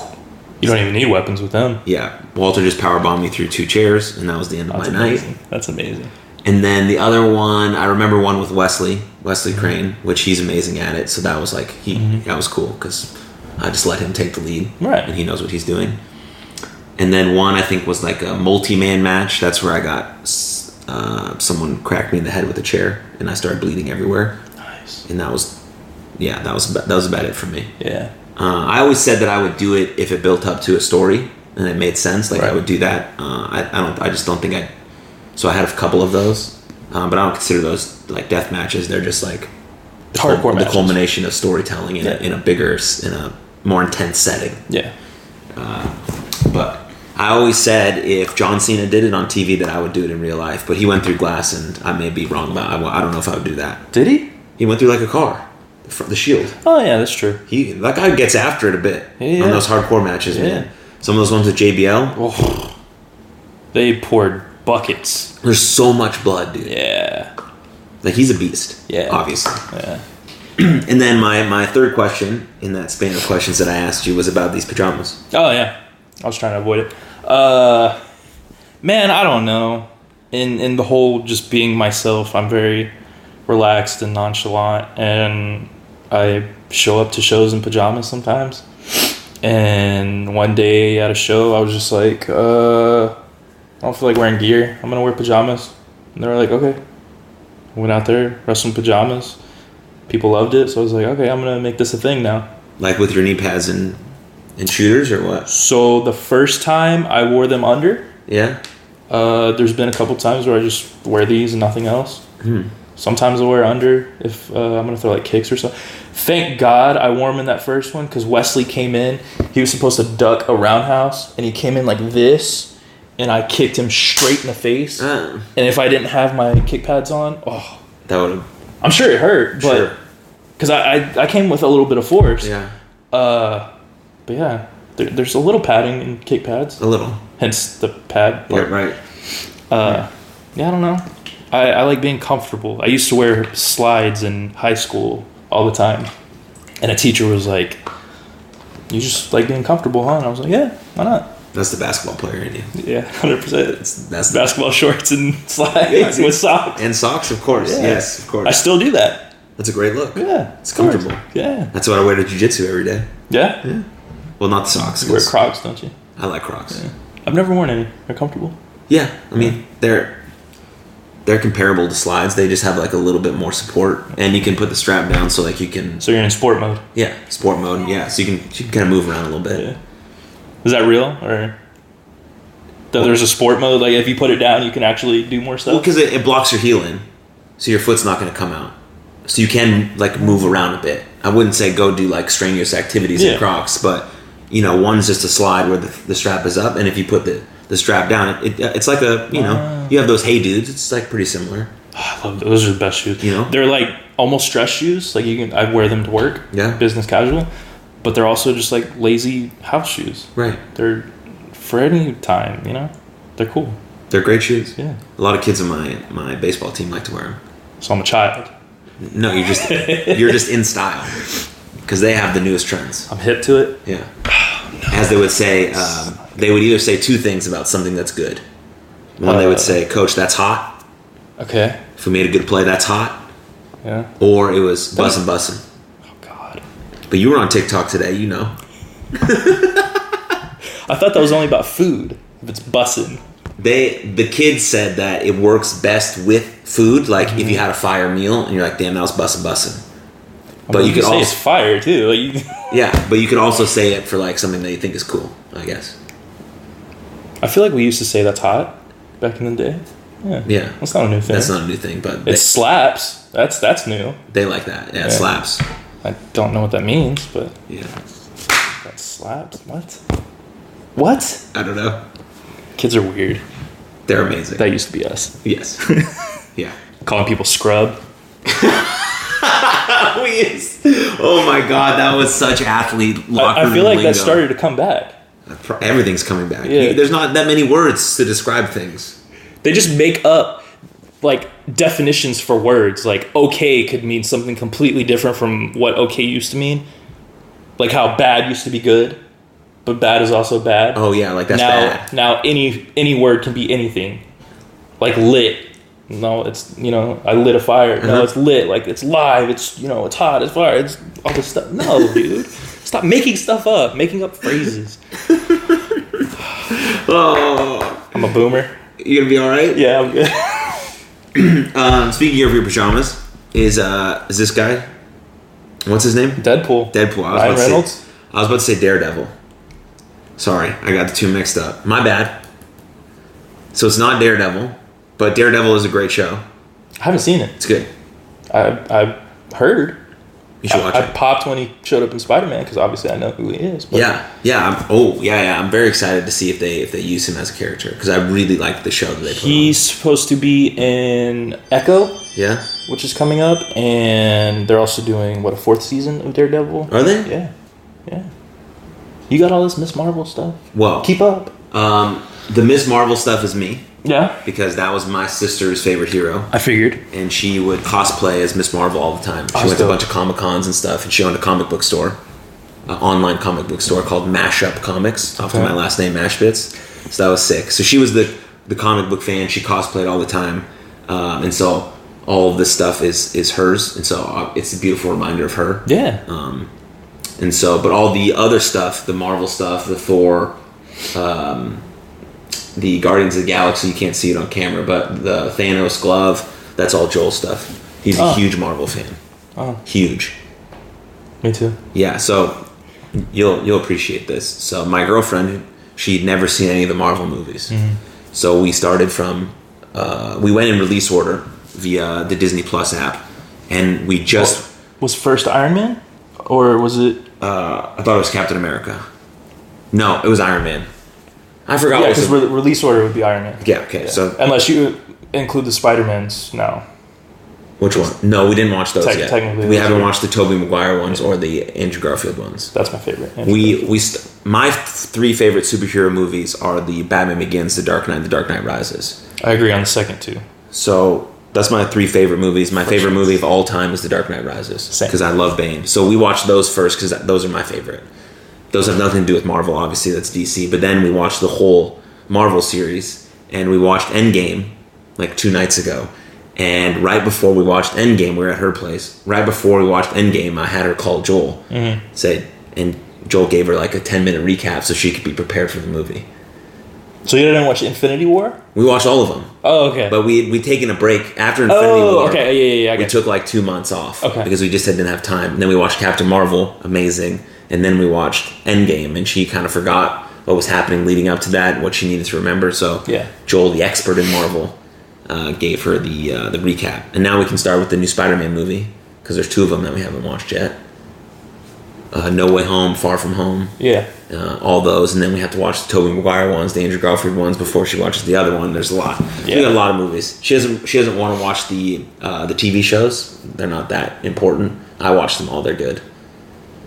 You don't even need weapons with them. Yeah, Walter just power bombed me through two chairs, and that was the end of That's my night. That's amazing. And then the other one, I remember one with Wesley, Wesley Mm-hmm. Crane, which he's amazing at it. So that was like he that was cool because I just let him take the lead, Right. And he knows what he's doing. And then one I think was like a multi-man match. That's where I got uh, someone cracked me in the head with a chair, and I started bleeding everywhere. Nice. And that was, yeah, that was that was about it for me. Yeah. Uh, I always said that I would do it if it built up to a story and it made sense. Like I would do that. Uh, I, I don't. I just don't think I. So I had a couple of those, um, but I don't consider those like death matches. They're just like the, Hardcore cul- the culmination of storytelling in, Yeah. a, in a bigger, in a more intense setting. Yeah. But I always said if John Cena did it on TV, that I would do it in real life. But he went through glass, and I may be wrong about. I, I don't know if I would do that. Did he? He went through like a car, the, the shield. Oh yeah, that's true. He that guy gets after it a bit Yeah. on those hardcore matches, Yeah. man. Some of those ones with JBL, Oh, they poured buckets. there's so much blood, dude. Yeah. Like he's a beast. Yeah. obviously. Yeah. and then my my third question in that span of questions that I asked you was about these pajamas. Oh yeah, I was trying to avoid it. Uh, man, I don't know. In in the whole just being myself, I'm very relaxed and nonchalant, and I show up to shows in pajamas sometimes. And one day at a show, I was just like, uh, I don't feel like wearing gear. I'm gonna wear pajamas. And they were like, okay. Went out there, wrestled in pajamas. People loved it, so I was like, okay, I'm gonna make this a thing now. Like with your knee pads and and shooters or what? So the first time I wore them under, Yeah. uh, there's been a couple times where I just wear these and nothing else. Hmm. Sometimes I wear under if uh, I'm gonna throw like kicks or something. Thank God I wore them in that first one because Wesley came in. He was supposed to duck a roundhouse and he came in like this, and I kicked him straight in the face. Uh, And if I didn't have my kick pads on, oh, that would. I'm sure it hurt, but because I, I I came with a little bit of force. Yeah. Uh, but yeah, there, there's a little padding in kick pads, A little. hence the pad. Yeah. part. Right. Uh, yeah, I don't know. I, I like being comfortable. I used to wear slides in high school all the time, and a teacher was like, "You just like being comfortable, huh?" And I was like, "Yeah, why not?" That's the basketball player in you. Yeah, hundred percent. That's the Basketball shorts and slides Yeah, with socks. and socks, of course. Yeah. Yes, of course. I still do that. That's a great look. Yeah, It's course. comfortable. Yeah, That's what I wear to jujitsu every day. yeah. yeah. Well, not the socks. You wear Crocs, don't you? I like Crocs. Yeah. I've never worn any. They're comfortable. Yeah, I mean they're they're comparable to slides. They just have like a little bit more support, and you can put the strap down so like you can So you're in sport mode. yeah sport mode. Yeah, so you can you can kind of move around a little bit. Yeah. Is that real or? That there's a sport mode, like if you put it down, you can actually do more stuff. Well, because it, it blocks your healing, so your foot's not going to come out. So you can like move around a bit. I wouldn't say go do like strenuous activities Yeah. in Crocs, but you know, one's just a slide where the, the strap is up, and if you put the the strap down, it, it it's like a you know Wow. you have those hey dudes. It's like pretty similar. Ah, I love those. Those are the best shoes. You know? they're like almost dress shoes. Like you can, I wear them to work. Yeah. business casual, but they're also just like lazy house shoes. Right. They're for any time. You know, they're cool. They're great shoes. Yeah. A lot of kids in my my baseball team like to wear them. So I'm a child. No, you're just you're just in style because they have the newest trends. I'm hip to it. Yeah. As they would say, um, they would either say two things about something that's good. One, they would Uh. say, "Coach, that's hot." Okay. If we made a good play, that's hot. Yeah. Or it was bussin' bussin'. But you were on TikTok today, you know. I thought that was only about food. If it's bussin'. They the kids said that it works best with food. Like if you mm-hmm. had a fire meal and you're like, "Damn, that was bussin' bussin'." But you could say also it's fire too. Like yeah, but you could also say it for like something that you think is cool. I guess. I feel like we used to say that's hot back in the day. Yeah. Yeah. That's not a new thing. That's not a new thing, but It they, slaps. That's that's new. they like that. Yeah, it Yeah. slaps. I don't know what that means, but Yeah. that slaps. What? What? I don't know. Kids are weird. They're amazing. That used to be us. yes. yeah. Calling people scrub. Oh my god, that was such athlete locker I, I feel like that started to come back. Uh, everything's coming back. Yeah. You- there's not that many words to describe things. They just make up like definitions for words. Like okay could mean something completely different from what okay used to mean. Like how bad used to be good, but bad is also bad. Oh yeah, like that's now bad. now any any word can be anything. Like lit. No, it's you know, I lit a fire. No, Uh-huh. it's lit. Like it's live. It's you know, it's hot. It's fire. It's all this stuff. No, dude, stop making stuff up. Making up phrases. Oh, I'm a boomer. you gonna be all right? Yeah, I'm good. Um, speaking of your pajamas, is uh is this guy? What's his name? Deadpool. Deadpool. I was Ryan about to Reynolds. Say, I was about to say Daredevil. Sorry, I got the two mixed up. My bad. So it's not Daredevil, but Daredevil is a great show. I haven't seen it. It's good. I I heard. You should watch I, I popped when he showed up in Spider Man because obviously I know who he is. But Yeah, yeah. I'm, oh, yeah, yeah. I'm very excited to see if they if they use him as a character because I really like the show that they put he's supposed to be in Echo. Yeah, which is coming up, and they're also doing what a fourth season of Daredevil. are they? Yeah, yeah. You got all this Miss Marvel stuff. Well, Keep up. um, the Miss Marvel stuff is me. Yeah, because that was my sister's favorite hero, I figured. and she would cosplay as Miss Marvel all the time. She Oh, went to a bunch of comic cons and stuff, and she owned a comic book store, an online comic book store called Mashup Comics, after Okay. my last name Mashbits. So that was sick. So she was the the comic book fan. She cosplayed all the time, um, and so all of this stuff is is hers, and so uh, it's a beautiful reminder of her. Yeah. Um, and so, but all the other stuff, the Marvel stuff, the Thor, um, the Guardians of the Galaxy, you can't see it on camera, but the Thanos glove, that's all Joel stuff. He's a Oh. huge Marvel fan. Oh. Huge. Me too. Yeah, so you'll you'll appreciate this. So my girlfriend, she'd never seen any of the Marvel movies. So we started from uh, we went in release order via the Disney Plus app, and we just Was first Iron Man, or was it? uh, I thought it was Captain America. No, it was Iron Man. I forgot. Yeah, because re- release order would be Iron Man. yeah. Okay. Yeah. So unless you include the Spider Mans now. which one? No, we didn't watch those Tec- yet. technically we haven't watched the Tobey Maguire ones or the Andrew Garfield ones. That's my favorite. We we st- my three favorite superhero movies are the Batman Begins, The Dark Knight, The Dark Knight Rises. I agree on the second two. So that's my three favorite movies. My favorite movie of all time is The Dark Knight Rises because I love Bane. So we watched those first because those are my favorite. Those have nothing to do with Marvel, obviously. That's DC. But then we watched the whole Marvel series, and we watched Endgame like two nights ago. And right before we watched Endgame, we were at her place. Right before we watched Endgame, I had her call Joel, mm-hmm. said, and Joel gave her like a ten minute recap so she could be prepared for the movie. So you didn't watch Infinity War? We watched all of them. Oh, okay. But we we taken a break after Infinity oh, War. okay. Yeah, yeah, yeah. We took like two months off Okay. because we just didn't have time. And then we watched Captain Marvel, amazing. And then we watched Endgame, and she kind of forgot what was happening leading up to that, what she needed to remember. So Yeah. Joel, the expert in Marvel, uh, gave her the uh, the recap. And now we can start with the new Spider-Man movie because there's two of them that we haven't watched yet. Uh, no Way Home, Far From Home, Yeah. uh, all those, and then we have to watch the Tobey Maguire ones, the Andrew Garfield ones before she watches the other one. There's a lot. We got a lot of movies. She doesn't. She doesn't want to watch the uh, the TV shows. They're not that important. I watch them all. They're good.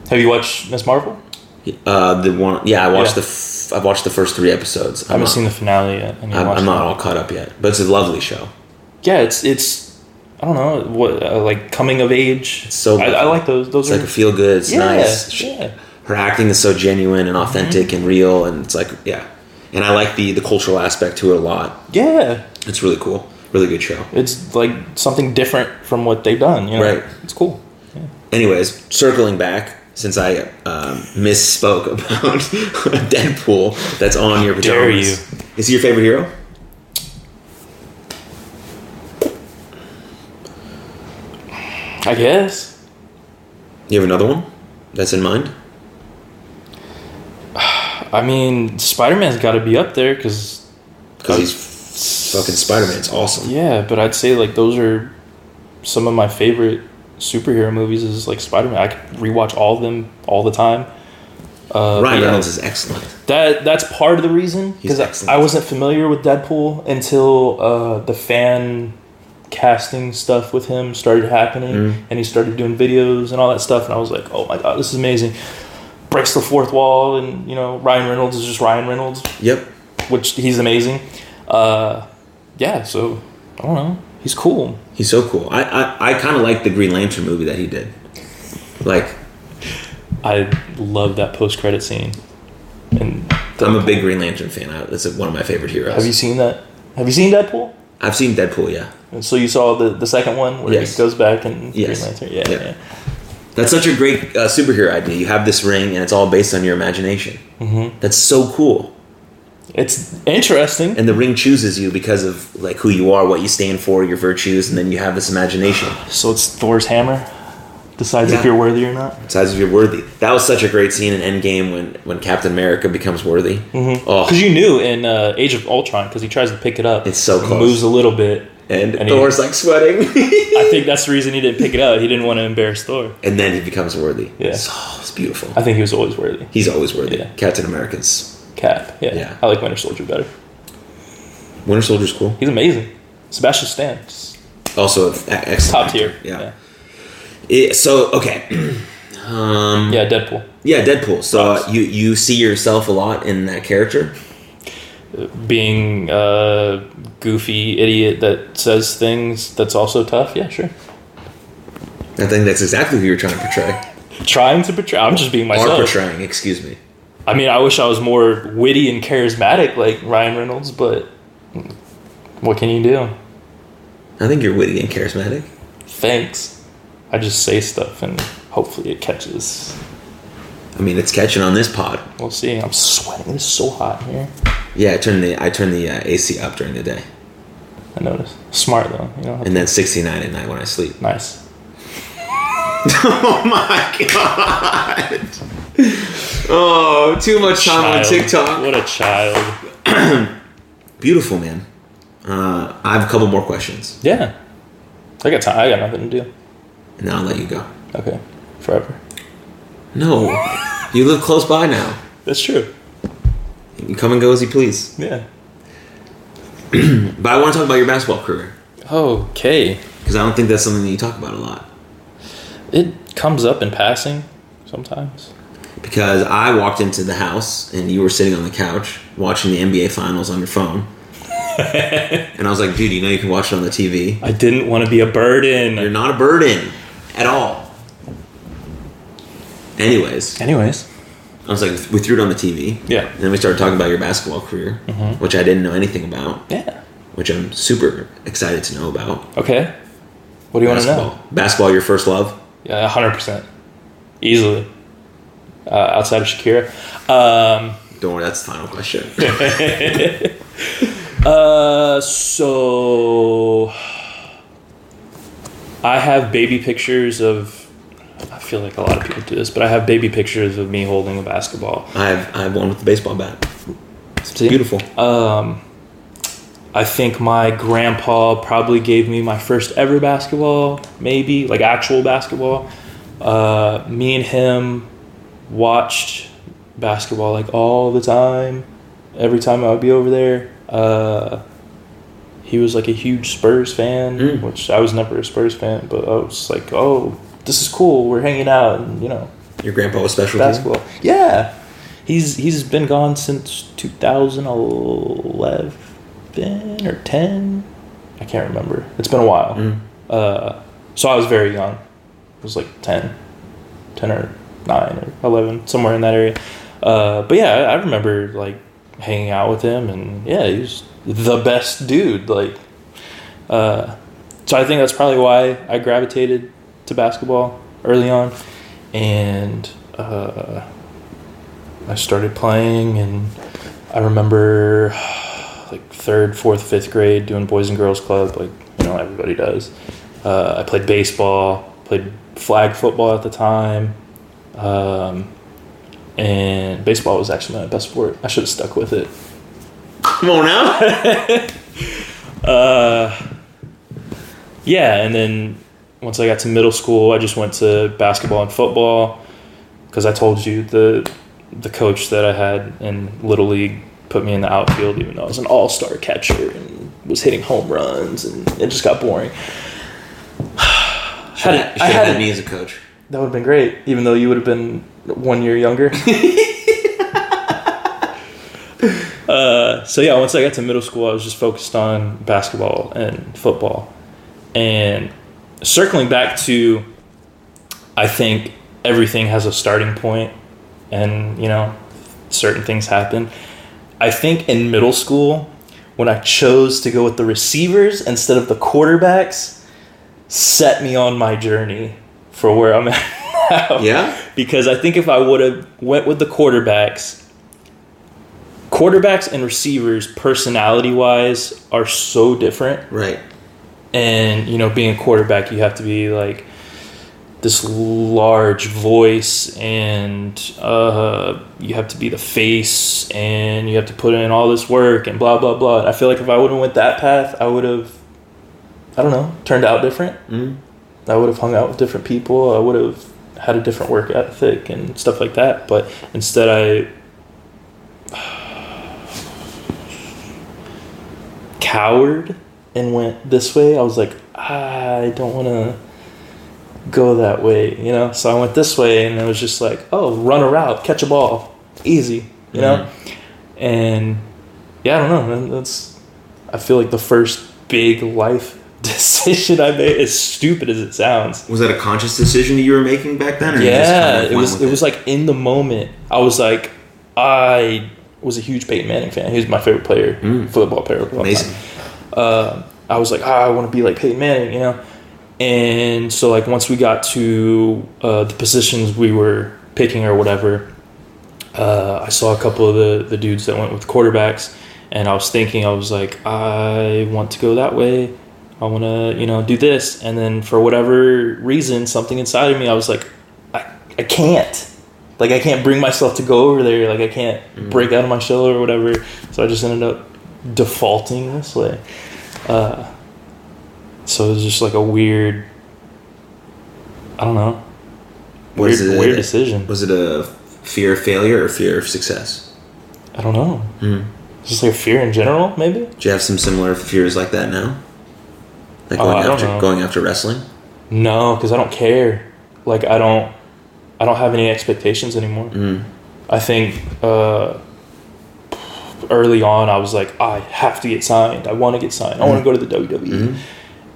Have you watched Miss Marvel? Uh, the one, yeah, I watched Yeah. the. F- I've watched the first three episodes. I haven't not, seen the finale yet. I'm, I'm not all caught up yet, but it's a lovely show. Yeah, it's it's. I don't know what uh, like coming of age. It's so I. I like those. Those It's are like a feel good. It's yeah, nice. She- yeah. Her acting is so genuine and authentic Mm-hmm. and real, and it's like yeah. And I like the the cultural aspect to it a lot. Yeah, It's really cool. Really good show. it's like something different from what they've done. You know, Right. It's cool. anyways, circling back, since I um, misspoke about Deadpool, that's on your pajamas. Dare you. Is he your favorite hero? I guess. You have another one that's in mind? I mean, Spider Man's got to be up there because Because he's fucking Spider Man. It's awesome. yeah, but I'd say like those are some of my favorite superhero movies. Is like Spider Man. I could rewatch all of them all the time. Uh, Ryan Reynolds is excellent. That that's part of the reason because excellent. I wasn't familiar with Deadpool until uh, the fan casting stuff with him started happening, Mm. and he started doing videos and all that stuff, and I was like, oh my god, this is amazing. Breaks the fourth wall, and you know Ryan Reynolds is just Ryan Reynolds, Yep. which he's amazing. Uh, yeah, so I don't know, he's cool. He's so cool. I I, I kind of like the Green Lantern movie that he did. Like, I love that post credit scene. And I'm a big Green Lantern fan. I, that's one of my favorite heroes. have you seen that? Have you seen Deadpool? I've seen Deadpool, yeah. And so you saw the the second one where Yes. he goes back and Yes. Green Lantern. Yeah, Yeah. yeah. That's such a great uh, superhero idea. You have this ring, and it's all based on your imagination. Mm-hmm. That's so cool. It's interesting. And the ring chooses you because of like who you are, what you stand for, your virtues, and then you have this imagination. So it's Thor's hammer decides Yeah. if you're worthy or not. Decides if you're worthy. That was such a great scene in Endgame when when Captain America becomes worthy. Mm-hmm. Oh, Because you knew in uh, Age of Ultron, because he tries to pick it up. It's so close. moves a little bit. and, and he- Thor's like sweating, I think that's the reason he didn't pick it up. He didn't want to embarrass Thor. and then he becomes worthy. Yeah. it's, oh, it's beautiful. I think he was always worthy. He's always worthy. Yeah. Captain America's Cap. Yeah. Yeah. I like Winter Soldier better. Winter Soldier's cool. He's amazing. Sebastian Stan. Also, excellent. Top tier. Yeah. Yeah. It- so okay. um, Yeah, Deadpool. yeah, Deadpool. So uh, you you see yourself a lot in that character. being a goofy idiot that says things that's also tough. Yeah, sure. I think that's exactly who you're trying to portray. Trying to portray. I'm just being myself. portraying, excuse me. I mean, I wish I was more witty and charismatic like Ryan Reynolds, but what can you do? I think you're witty and charismatic. Thanks. I just say stuff and hopefully it catches. I mean, it's catching on this pod. We'll see. I'm sweating. It's so hot in here. Yeah, I turn the I turn the uh, AC up during the day, I noticed. Smart though. You know. and then 69 at night when I sleep. Nice. Oh my god! Oh, too much time on TikTok. What a child. Beautiful man. Uh, I have a couple more questions, Yeah. I got time. I got nothing to do. and then I'll let you go. Okay. Forever. No, you live close by now. That's true. You can come and go as you please. Yeah. But I want to talk about your basketball career Okay. because I don't think that's something that you talk about a lot. It comes up in passing sometimes. Because I walked into the house and you were sitting on the couch watching the NBA finals on your phone. and I was like, dude, you know you can watch it on the TV. I didn't want to be a burden. You're not a burden at all. Anyways, Anyways. I was like, we threw it on the TV. Yeah. And then we started talking about your basketball career, mm-hmm. which I didn't know anything about, Yeah. which I'm super excited to know about. Okay. What do you want to know? Basketball, your first love? Yeah, hundred percent, easily. Uh, outside of Shakira, um, Don't worry, that's the final question. uh, so I have baby pictures of. I feel like a lot of people do this, but I have baby pictures of me holding a basketball. I have I have one with the baseball bat. It's See? beautiful. Um, I think my grandpa probably gave me my first ever basketball, maybe like actual basketball. Uh, me and him watched basketball like all the time. Every time I would be over there, uh, he was like a huge Spurs fan, Mm. which I was never a Spurs fan, but I was like, oh, this is cool. We're hanging out, and you know, Your grandpa was special basketball. Yeah, he's he's been gone since 2011 or 10. I can't remember. It's been a while. Mm. Uh, so I was very young. I was like 10, 10 or 9 or 11, somewhere in that area. Uh, but yeah, I, I remember like hanging out with him, and yeah, he was the best dude. Like, uh, so I think that's probably why I gravitated to basketball early on, and uh, I started playing, and I remember like third, fourth, fifth grade doing boys and girls club, like you know everybody does. Uh, I played baseball, played flag football at the time, um, and baseball was actually my best sport. I should have stuck with it. Come on now. Uh, yeah, and then once I got to middle school, I just went to basketball and football because I told you the the coach that I had in little league put me in the outfield, even though I was an all star catcher and was hitting home runs, and it just got boring. Should Had have, should I have had had me as a coach. That would have been great, even though you would have been one year younger. uh, so yeah, once I got to middle school, I was just focused on basketball and football. And circling back to, I think everything has a starting point, and you know, certain things happen. I think in middle school, when I chose to go with the receivers instead of the quarterbacks, set me on my journey for where I'm at now. Yeah? Because I think if I would have went with the quarterbacks, quarterbacks and receivers personality wise are so different. Right. And you know, being a quarterback, you have to be like this large voice, and uh, you have to be the face, and you have to put in all this work, and blah blah blah. And I feel like if I would have went that path, I would have, I don't know, turned out different. Mm. I would have hung out with different people. I would have had a different work ethic and stuff like that. But instead, I cowered and went this way. I was like, I don't want to go that way, you know? So I went this way and it was just like, oh, run a route, catch a ball, easy, you know? Mm-hmm. And yeah, I don't know. man. That's I feel like the first big life decision I made, as stupid as it sounds. Was that a conscious decision that you were making back then? Or you just Yeah, kind of it was. with It was like in the moment. I was like, I was a huge Peyton Manning fan. He was my favorite player, football player. of all time. amazing. uh, I was like, ah, I want to be like Peyton Manning, you know. And so like once we got to uh, the positions we were picking or whatever, uh, I saw a couple of the the dudes that went with quarterbacks, and I was thinking, I was like, I want to go that way. I want to, you know, do this. And then for whatever reason, something inside of me, I was like, I, I can't. Like I can't bring myself to go over there. Like I can't break out of my shell or whatever. So I just ended up defaulting this way. Uh, so it was just like a weird. I don't know. Weird, Was it weird decision. Was it a fear of failure or fear of success? I don't know. Hmm. Just like a fear in general, maybe. Do you have some similar fears like that now? Like going don't after going after wrestling? No, because I don't care. Like I don't. I don't have any expectations anymore. Mm. I think uh, early on I was like, I have to get signed. I want to get signed. I want to go to the WWE. Mhm.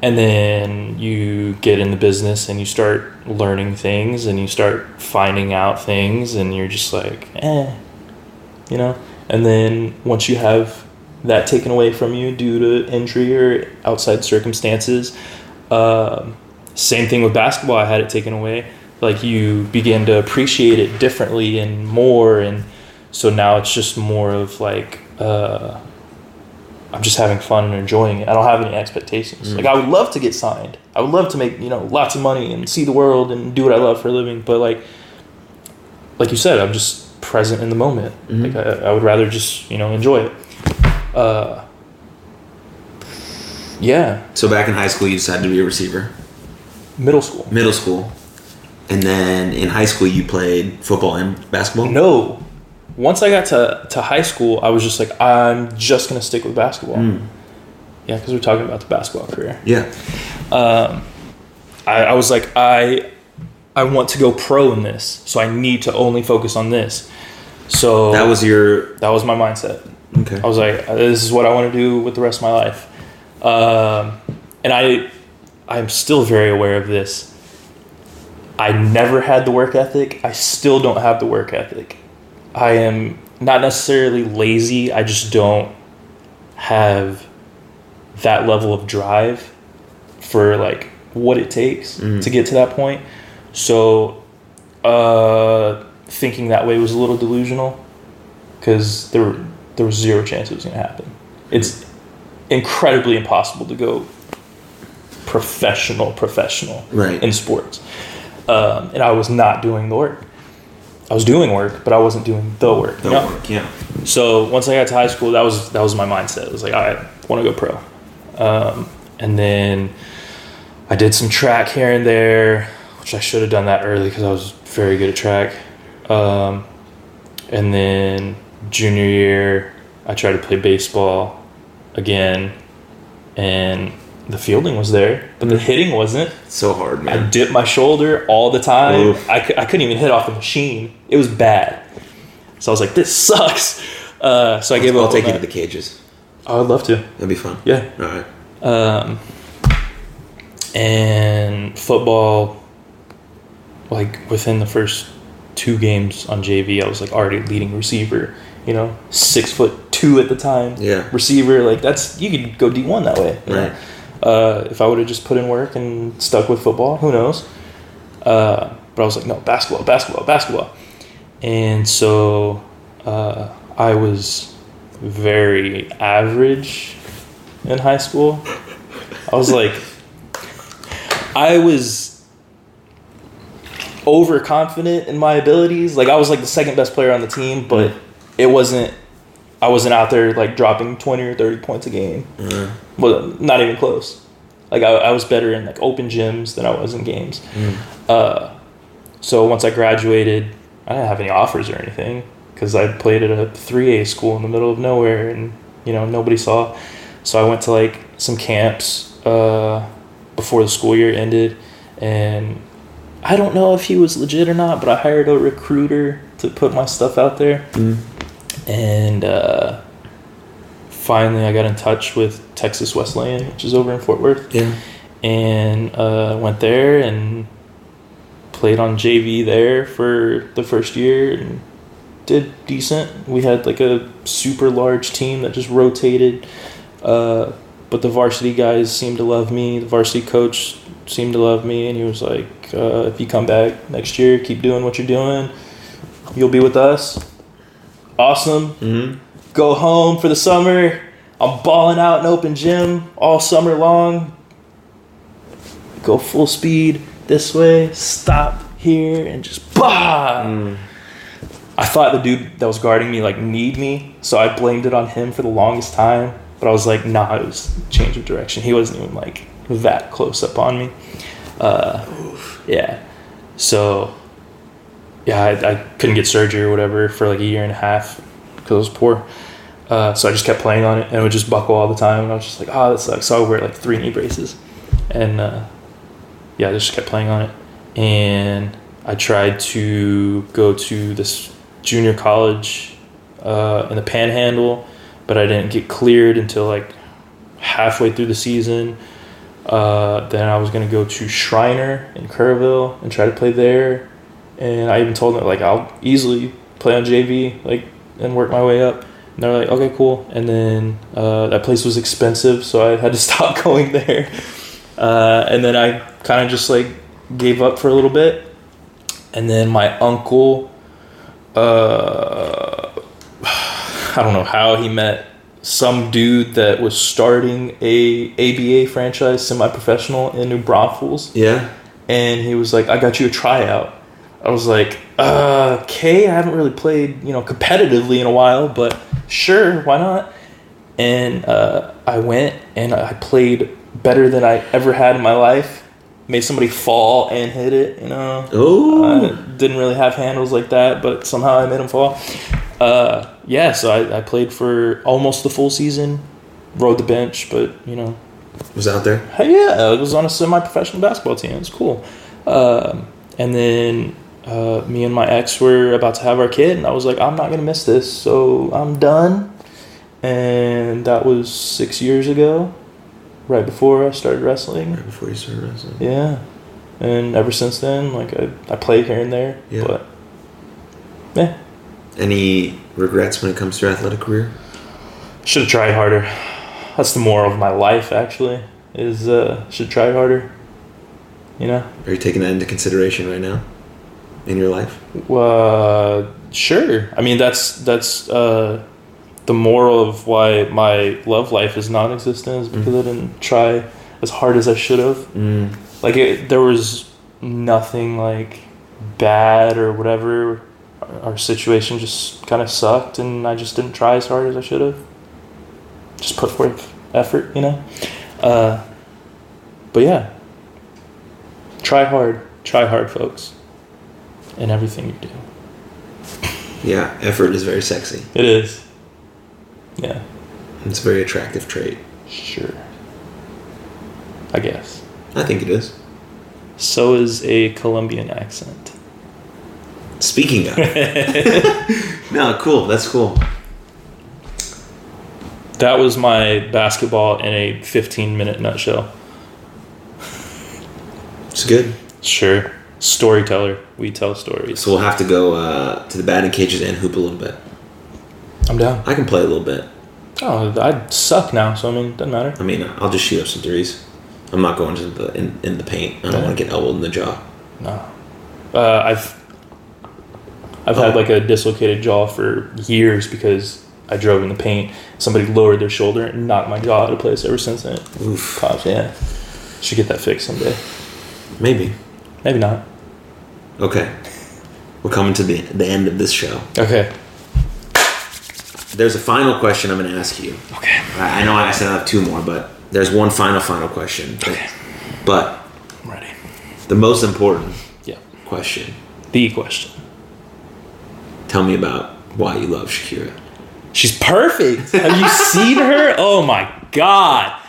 And then you get in the business and you start learning things and you start finding out things and you're just like, eh, you know. And then once you have that taken away from you due to injury or outside circumstances, um, same thing with basketball. I had it taken away. Like you begin to appreciate it differently and more, and so now it's just more of like uh, I'm just having fun and enjoying it. I don't have any expectations. Like I would love to get signed. I would love to make you know lots of money and see the world and do what I love for a living. But like, like you said, I'm just present in the moment. Like I, I would rather just you know enjoy it. Uh, yeah, So back in high school, you decided to be a receiver. middle school. Middle school, and then in high school, you played football and basketball. No. Once I got to, to high school, I was just like, I'm just going to stick with basketball. Mm. Yeah, because we're talking about the basketball career. Yeah. Um, I, I was like, I, I want to go pro in this, so I need to only focus on this. So That was your that was my mindset. Okay. I was like, this is what I want to do with the rest of my life. Um, and I, I'm still very aware of this. I never had the work ethic. I still don't have the work ethic. I am not necessarily lazy. I just don't have that level of drive for like what it takes to get to that point. So, uh, thinking that way was a little delusional because there there was zero chance it was going to happen. It's incredibly impossible to go professional professional Right. in sports, um, and I was not doing the work. I was doing work, but I wasn't doing the work. you know? work. Yeah. So once I got to high school, that was that was my mindset. It was like I want to go pro, um, and then I did some track here and there, which I should have done that early because I was very good at track. Um, and then junior year, I tried to play baseball again, and the fielding was there, but the hitting wasn't. So hard, man. I dipped my shoulder all the time. I, I couldn't even hit off the machine. It was bad. So I was like, this sucks. Uh, so I gave I'll up. take you to the cages. I would love to. That'd be fun. Yeah. All right. Um, and football, like within the first two games on JV, I was like already leading receiver. You know, six foot two at the time. Yeah. Receiver, like that's you could go D one that way. Right. Uh, if I would have just put in work and stuck with football, who knows? Uh, but I was like, no, basketball, basketball, basketball. And so uh, I was very average in high school. I was like, I was overconfident in my abilities. Like I was like the second best player on the team, but it wasn't. I wasn't out there like dropping twenty or thirty points a game. Uh, Well, not even close. Like I, I was better in like open gyms than I was in games. Uh, so once I graduated, I didn't have any offers or anything because I played at a three A school in the middle of nowhere, and you know nobody saw. So I went to like some camps uh, before the school year ended, and I don't know if he was legit or not, but I hired a recruiter to put my stuff out there, and uh, finally, I got in touch with Texas Wesleyan, which is over in Fort Worth, Yeah. and uh, went there and played on JV there for the first year and did decent. We had like a super large team that just rotated, uh, but the varsity guys seemed to love me. The varsity coach seemed to love me, and he was like, uh, "If you come back next year, keep doing what you're doing. You'll be with us." Awesome. Mm-hmm. Go home for the summer. I'm balling out in open gym all summer long. Go full speed this way, stop here, and just bah. Mm. I thought the dude that was guarding me like need me, so I blamed it on him for the longest time. But I was like, nah, it was change of direction. He wasn't even like that close up on me. Uh, yeah. So yeah, I, I couldn't get surgery or whatever for like a year and a half because I was poor. Uh, so I just kept playing on it and it would just buckle all the time. And I was just like, oh, that sucks. So I would wear like three knee braces. And uh, yeah, I just kept playing on it. And I tried to go to this junior college uh, in the panhandle, but I didn't get cleared until like halfway through the season. Uh, then I was going to go to Schreiner in Kerrville and try to play there. And I even told them, like, I'll easily play on JV, like, and work my way up. And they're like, okay, cool. And then uh, that place was expensive, so I had to stop going there. Uh, and then I kind of just like gave up for a little bit. And then my uncle, uh, I don't know how he met some dude that was starting a ABA franchise, semi-professional in New Braunfels Yeah. and he was like, "I got you a tryout." I was like, uh, "Okay, I haven't really played, you know, competitively in a while, but sure, why not?" And uh, I went and I played better than I ever had in my life. Made somebody fall and hit it, you know. Oh. Didn't really have handles like that, but somehow I made him fall. Uh, yeah, so I, I played for almost the full season, rode the bench, but you know, was out there. Hey, yeah, I was on a semi-professional basketball team. It was cool. Um, and then uh, me and my ex were about to have our kid, and I was like, I'm not gonna miss this, so I'm done. And that was six years ago, right before I started wrestling. Right before you started wrestling. Yeah, and ever since then, like I, I played here and there, Yeah. but yeah, Any regrets when it comes to your athletic career? should have tried harder. That's the moral of my life, actually. Is uh, should try harder. You know. Are you taking that into consideration right now in your life? Uh, sure. I mean, that's that's uh, the moral of why my love life is non-existent is because I didn't try as hard as I should have. Mm. Like, it, there was nothing like bad or whatever. Our, our situation just kind of sucked, and I just didn't try as hard as I should have. Just put forth effort, you know. Uh, but yeah, try hard. Try hard, folks, in everything you do. Yeah, effort is very sexy. It is. Yeah, It's a very attractive trait. sure. I guess. I think it is. So is a Colombian accent. Speaking of. no, cool. That's cool. That was my basketball in a 15 minute nutshell. It's good. Sure. Storyteller. We tell stories. So we'll have to go uh, to the batting cages and hoop a little bit. I'm down. I can play a little bit. Oh, I suck now, so I mean, doesn't matter. I mean, I'll just shoot up some threes. I'm not going to the in, in the paint. I don't Yeah. want to get elbowed in the jaw. No. Uh, I've I've had Oh. like a dislocated jaw for years because I drove in the paint. Somebody lowered their shoulder and knocked my jaw out of place. Ever since then, Oof. pops. Yeah, should get that fixed someday. Maybe. Maybe not. Okay. We're coming to the the end of this show. Okay. There's a final question I'm going to ask you. Okay. I I know I said I have two more, but there's one final, final question. Okay. But I'm ready. the most important Yeah. question The question. tell me about why you love Shakira. She's perfect. Have you seen her? Oh my god.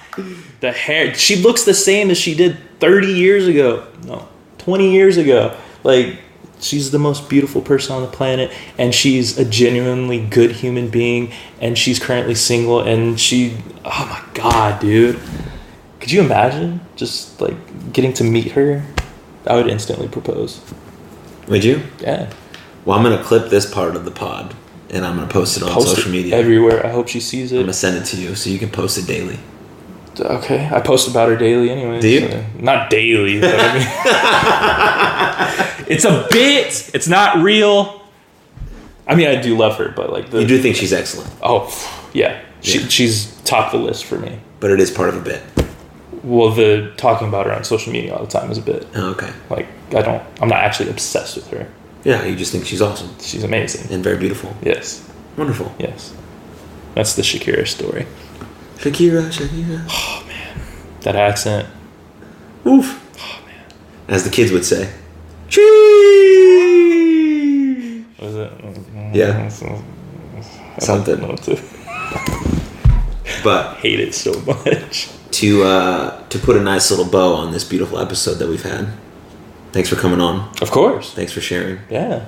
The hair. She looks the same as she did 30 years ago. No, 20 years ago. Like She's the most beautiful person on the planet, and she's a genuinely good human being, and she's currently single, and she, oh my god, dude. Could you imagine just like getting to meet her? I would instantly propose. Would you? Yeah. Well, I'm gonna clip this part of the pod and I'm gonna post it on Post social it media. everywhere. I hope she sees it I'm gonna send it to you so you can post it daily. Okay, I post about her daily anyway. Do you? so- not daily, but I mean, it's a bit. It's not real. I mean, I do love her, but like the You do think she's excellent, oh yeah, she, Yeah. she's top of the list for me. but it is part of a bit. Well, the talking about her on social media all the time is a bit Oh, okay. like I don't. I'm not actually obsessed with her. Yeah, you just think she's awesome She's amazing. and very beautiful. Yes, Wonderful. yes. That's the Shakira story. Shakira, Shakira. Oh man, that accent. Oof. Oh man. As the kids would say. Cheese. Was it? Yeah. Something. I don't. But hate it so much. to uh, to put a nice little bow on this beautiful episode that we've had. Thanks for coming on. Of course. Thanks for sharing. Yeah.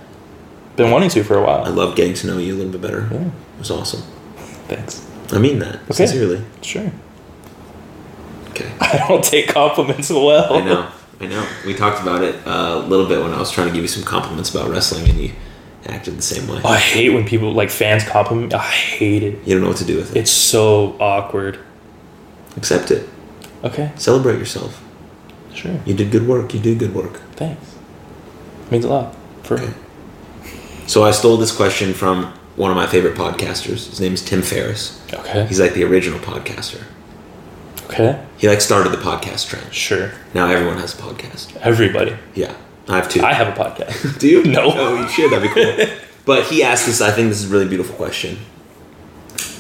Been wanting to for a while. I love getting to know you a little bit better. Yeah. It was awesome. Thanks. I mean that Okay. sincerely. Sure. Okay. I don't take compliments well. I know. I know. We talked about it uh, a little bit when I was trying to give you some compliments about wrestling, and you acted the same way. Oh, I hate when people like fans compliment. I hate it. You don't know what to do with it. It's so awkward. Accept it. Okay. Celebrate yourself. Sure. You did good work. You did good work. Thanks. Means a lot. For Okay. So I stole this question from one of my favorite podcasters. His name is Tim Ferriss. Okay. He's like the original podcaster. Okay. He like started the podcast trend. Sure. Now everyone has a podcast. Everybody. Yeah, I have two. I have a podcast. Do you? No. Oh, you should. That'd be cool. but he asked this. I think this is a really beautiful question.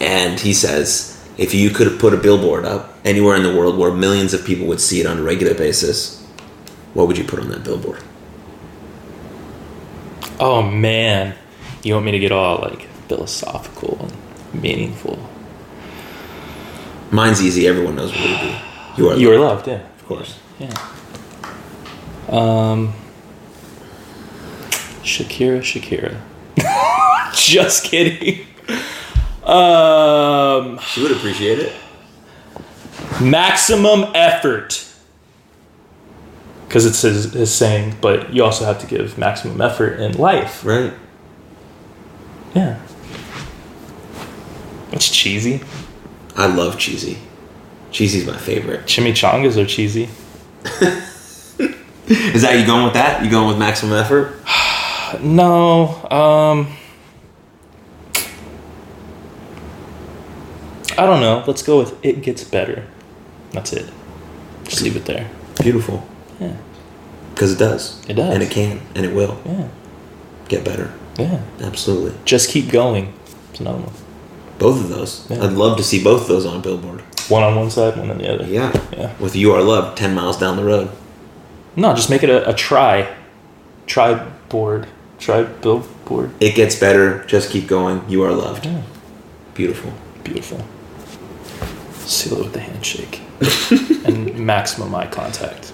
And he says, if you could put a billboard up anywhere in the world where millions of people would see it on a regular basis, what would you put on that billboard? oh man, you want me to get all like philosophical and meaningful? Mine's easy. Everyone knows what it be. You are. You are loved. Yeah. of course. Yeah. Um. Shakira, Shakira. Just kidding. Um, She would appreciate it. maximum effort. Because it's his, his saying, but you also have to give maximum effort in life. Right. Yeah. It's cheesy. I love cheesy. Cheesy's my favorite. Chimichangas are cheesy. Is that you going with that? You going with maximum effort? No, um I don't know. Let's go with it gets better. That's it. Just leave it there. Beautiful. Yeah. Because it does. It does. And it can. And it will Yeah. get better. Yeah. Absolutely. Just keep going. It's another one. Both of those. Yeah. I'd love to see both of those on a billboard. One on one side, one on the other. Yeah. Yeah. With You Are Loved 10 miles down the road. No, just make it a, a try. Try board. Try billboard. It gets better. Just keep going. You are loved. Yeah. Beautiful. Beautiful. Seal it with the handshake. and maximum eye contact.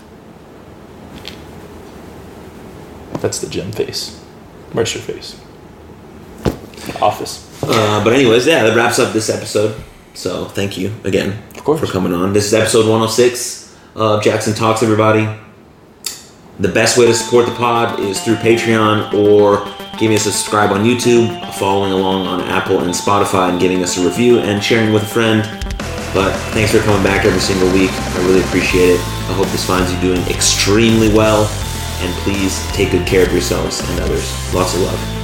That's the gym face. Where's your face? Office. Uh, but anyways, yeah, that wraps up this episode. So thank you again Of course. for coming on. This is episode 106 of Jackson Talks, everybody. The best way to support the pod is through Patreon or giving us a subscribe on YouTube, following along on Apple and Spotify, and giving us a review and sharing with a friend. But thanks for coming back every single week. I really appreciate it. I hope this finds you doing extremely well. And please take good care of yourselves and others. Lots of love.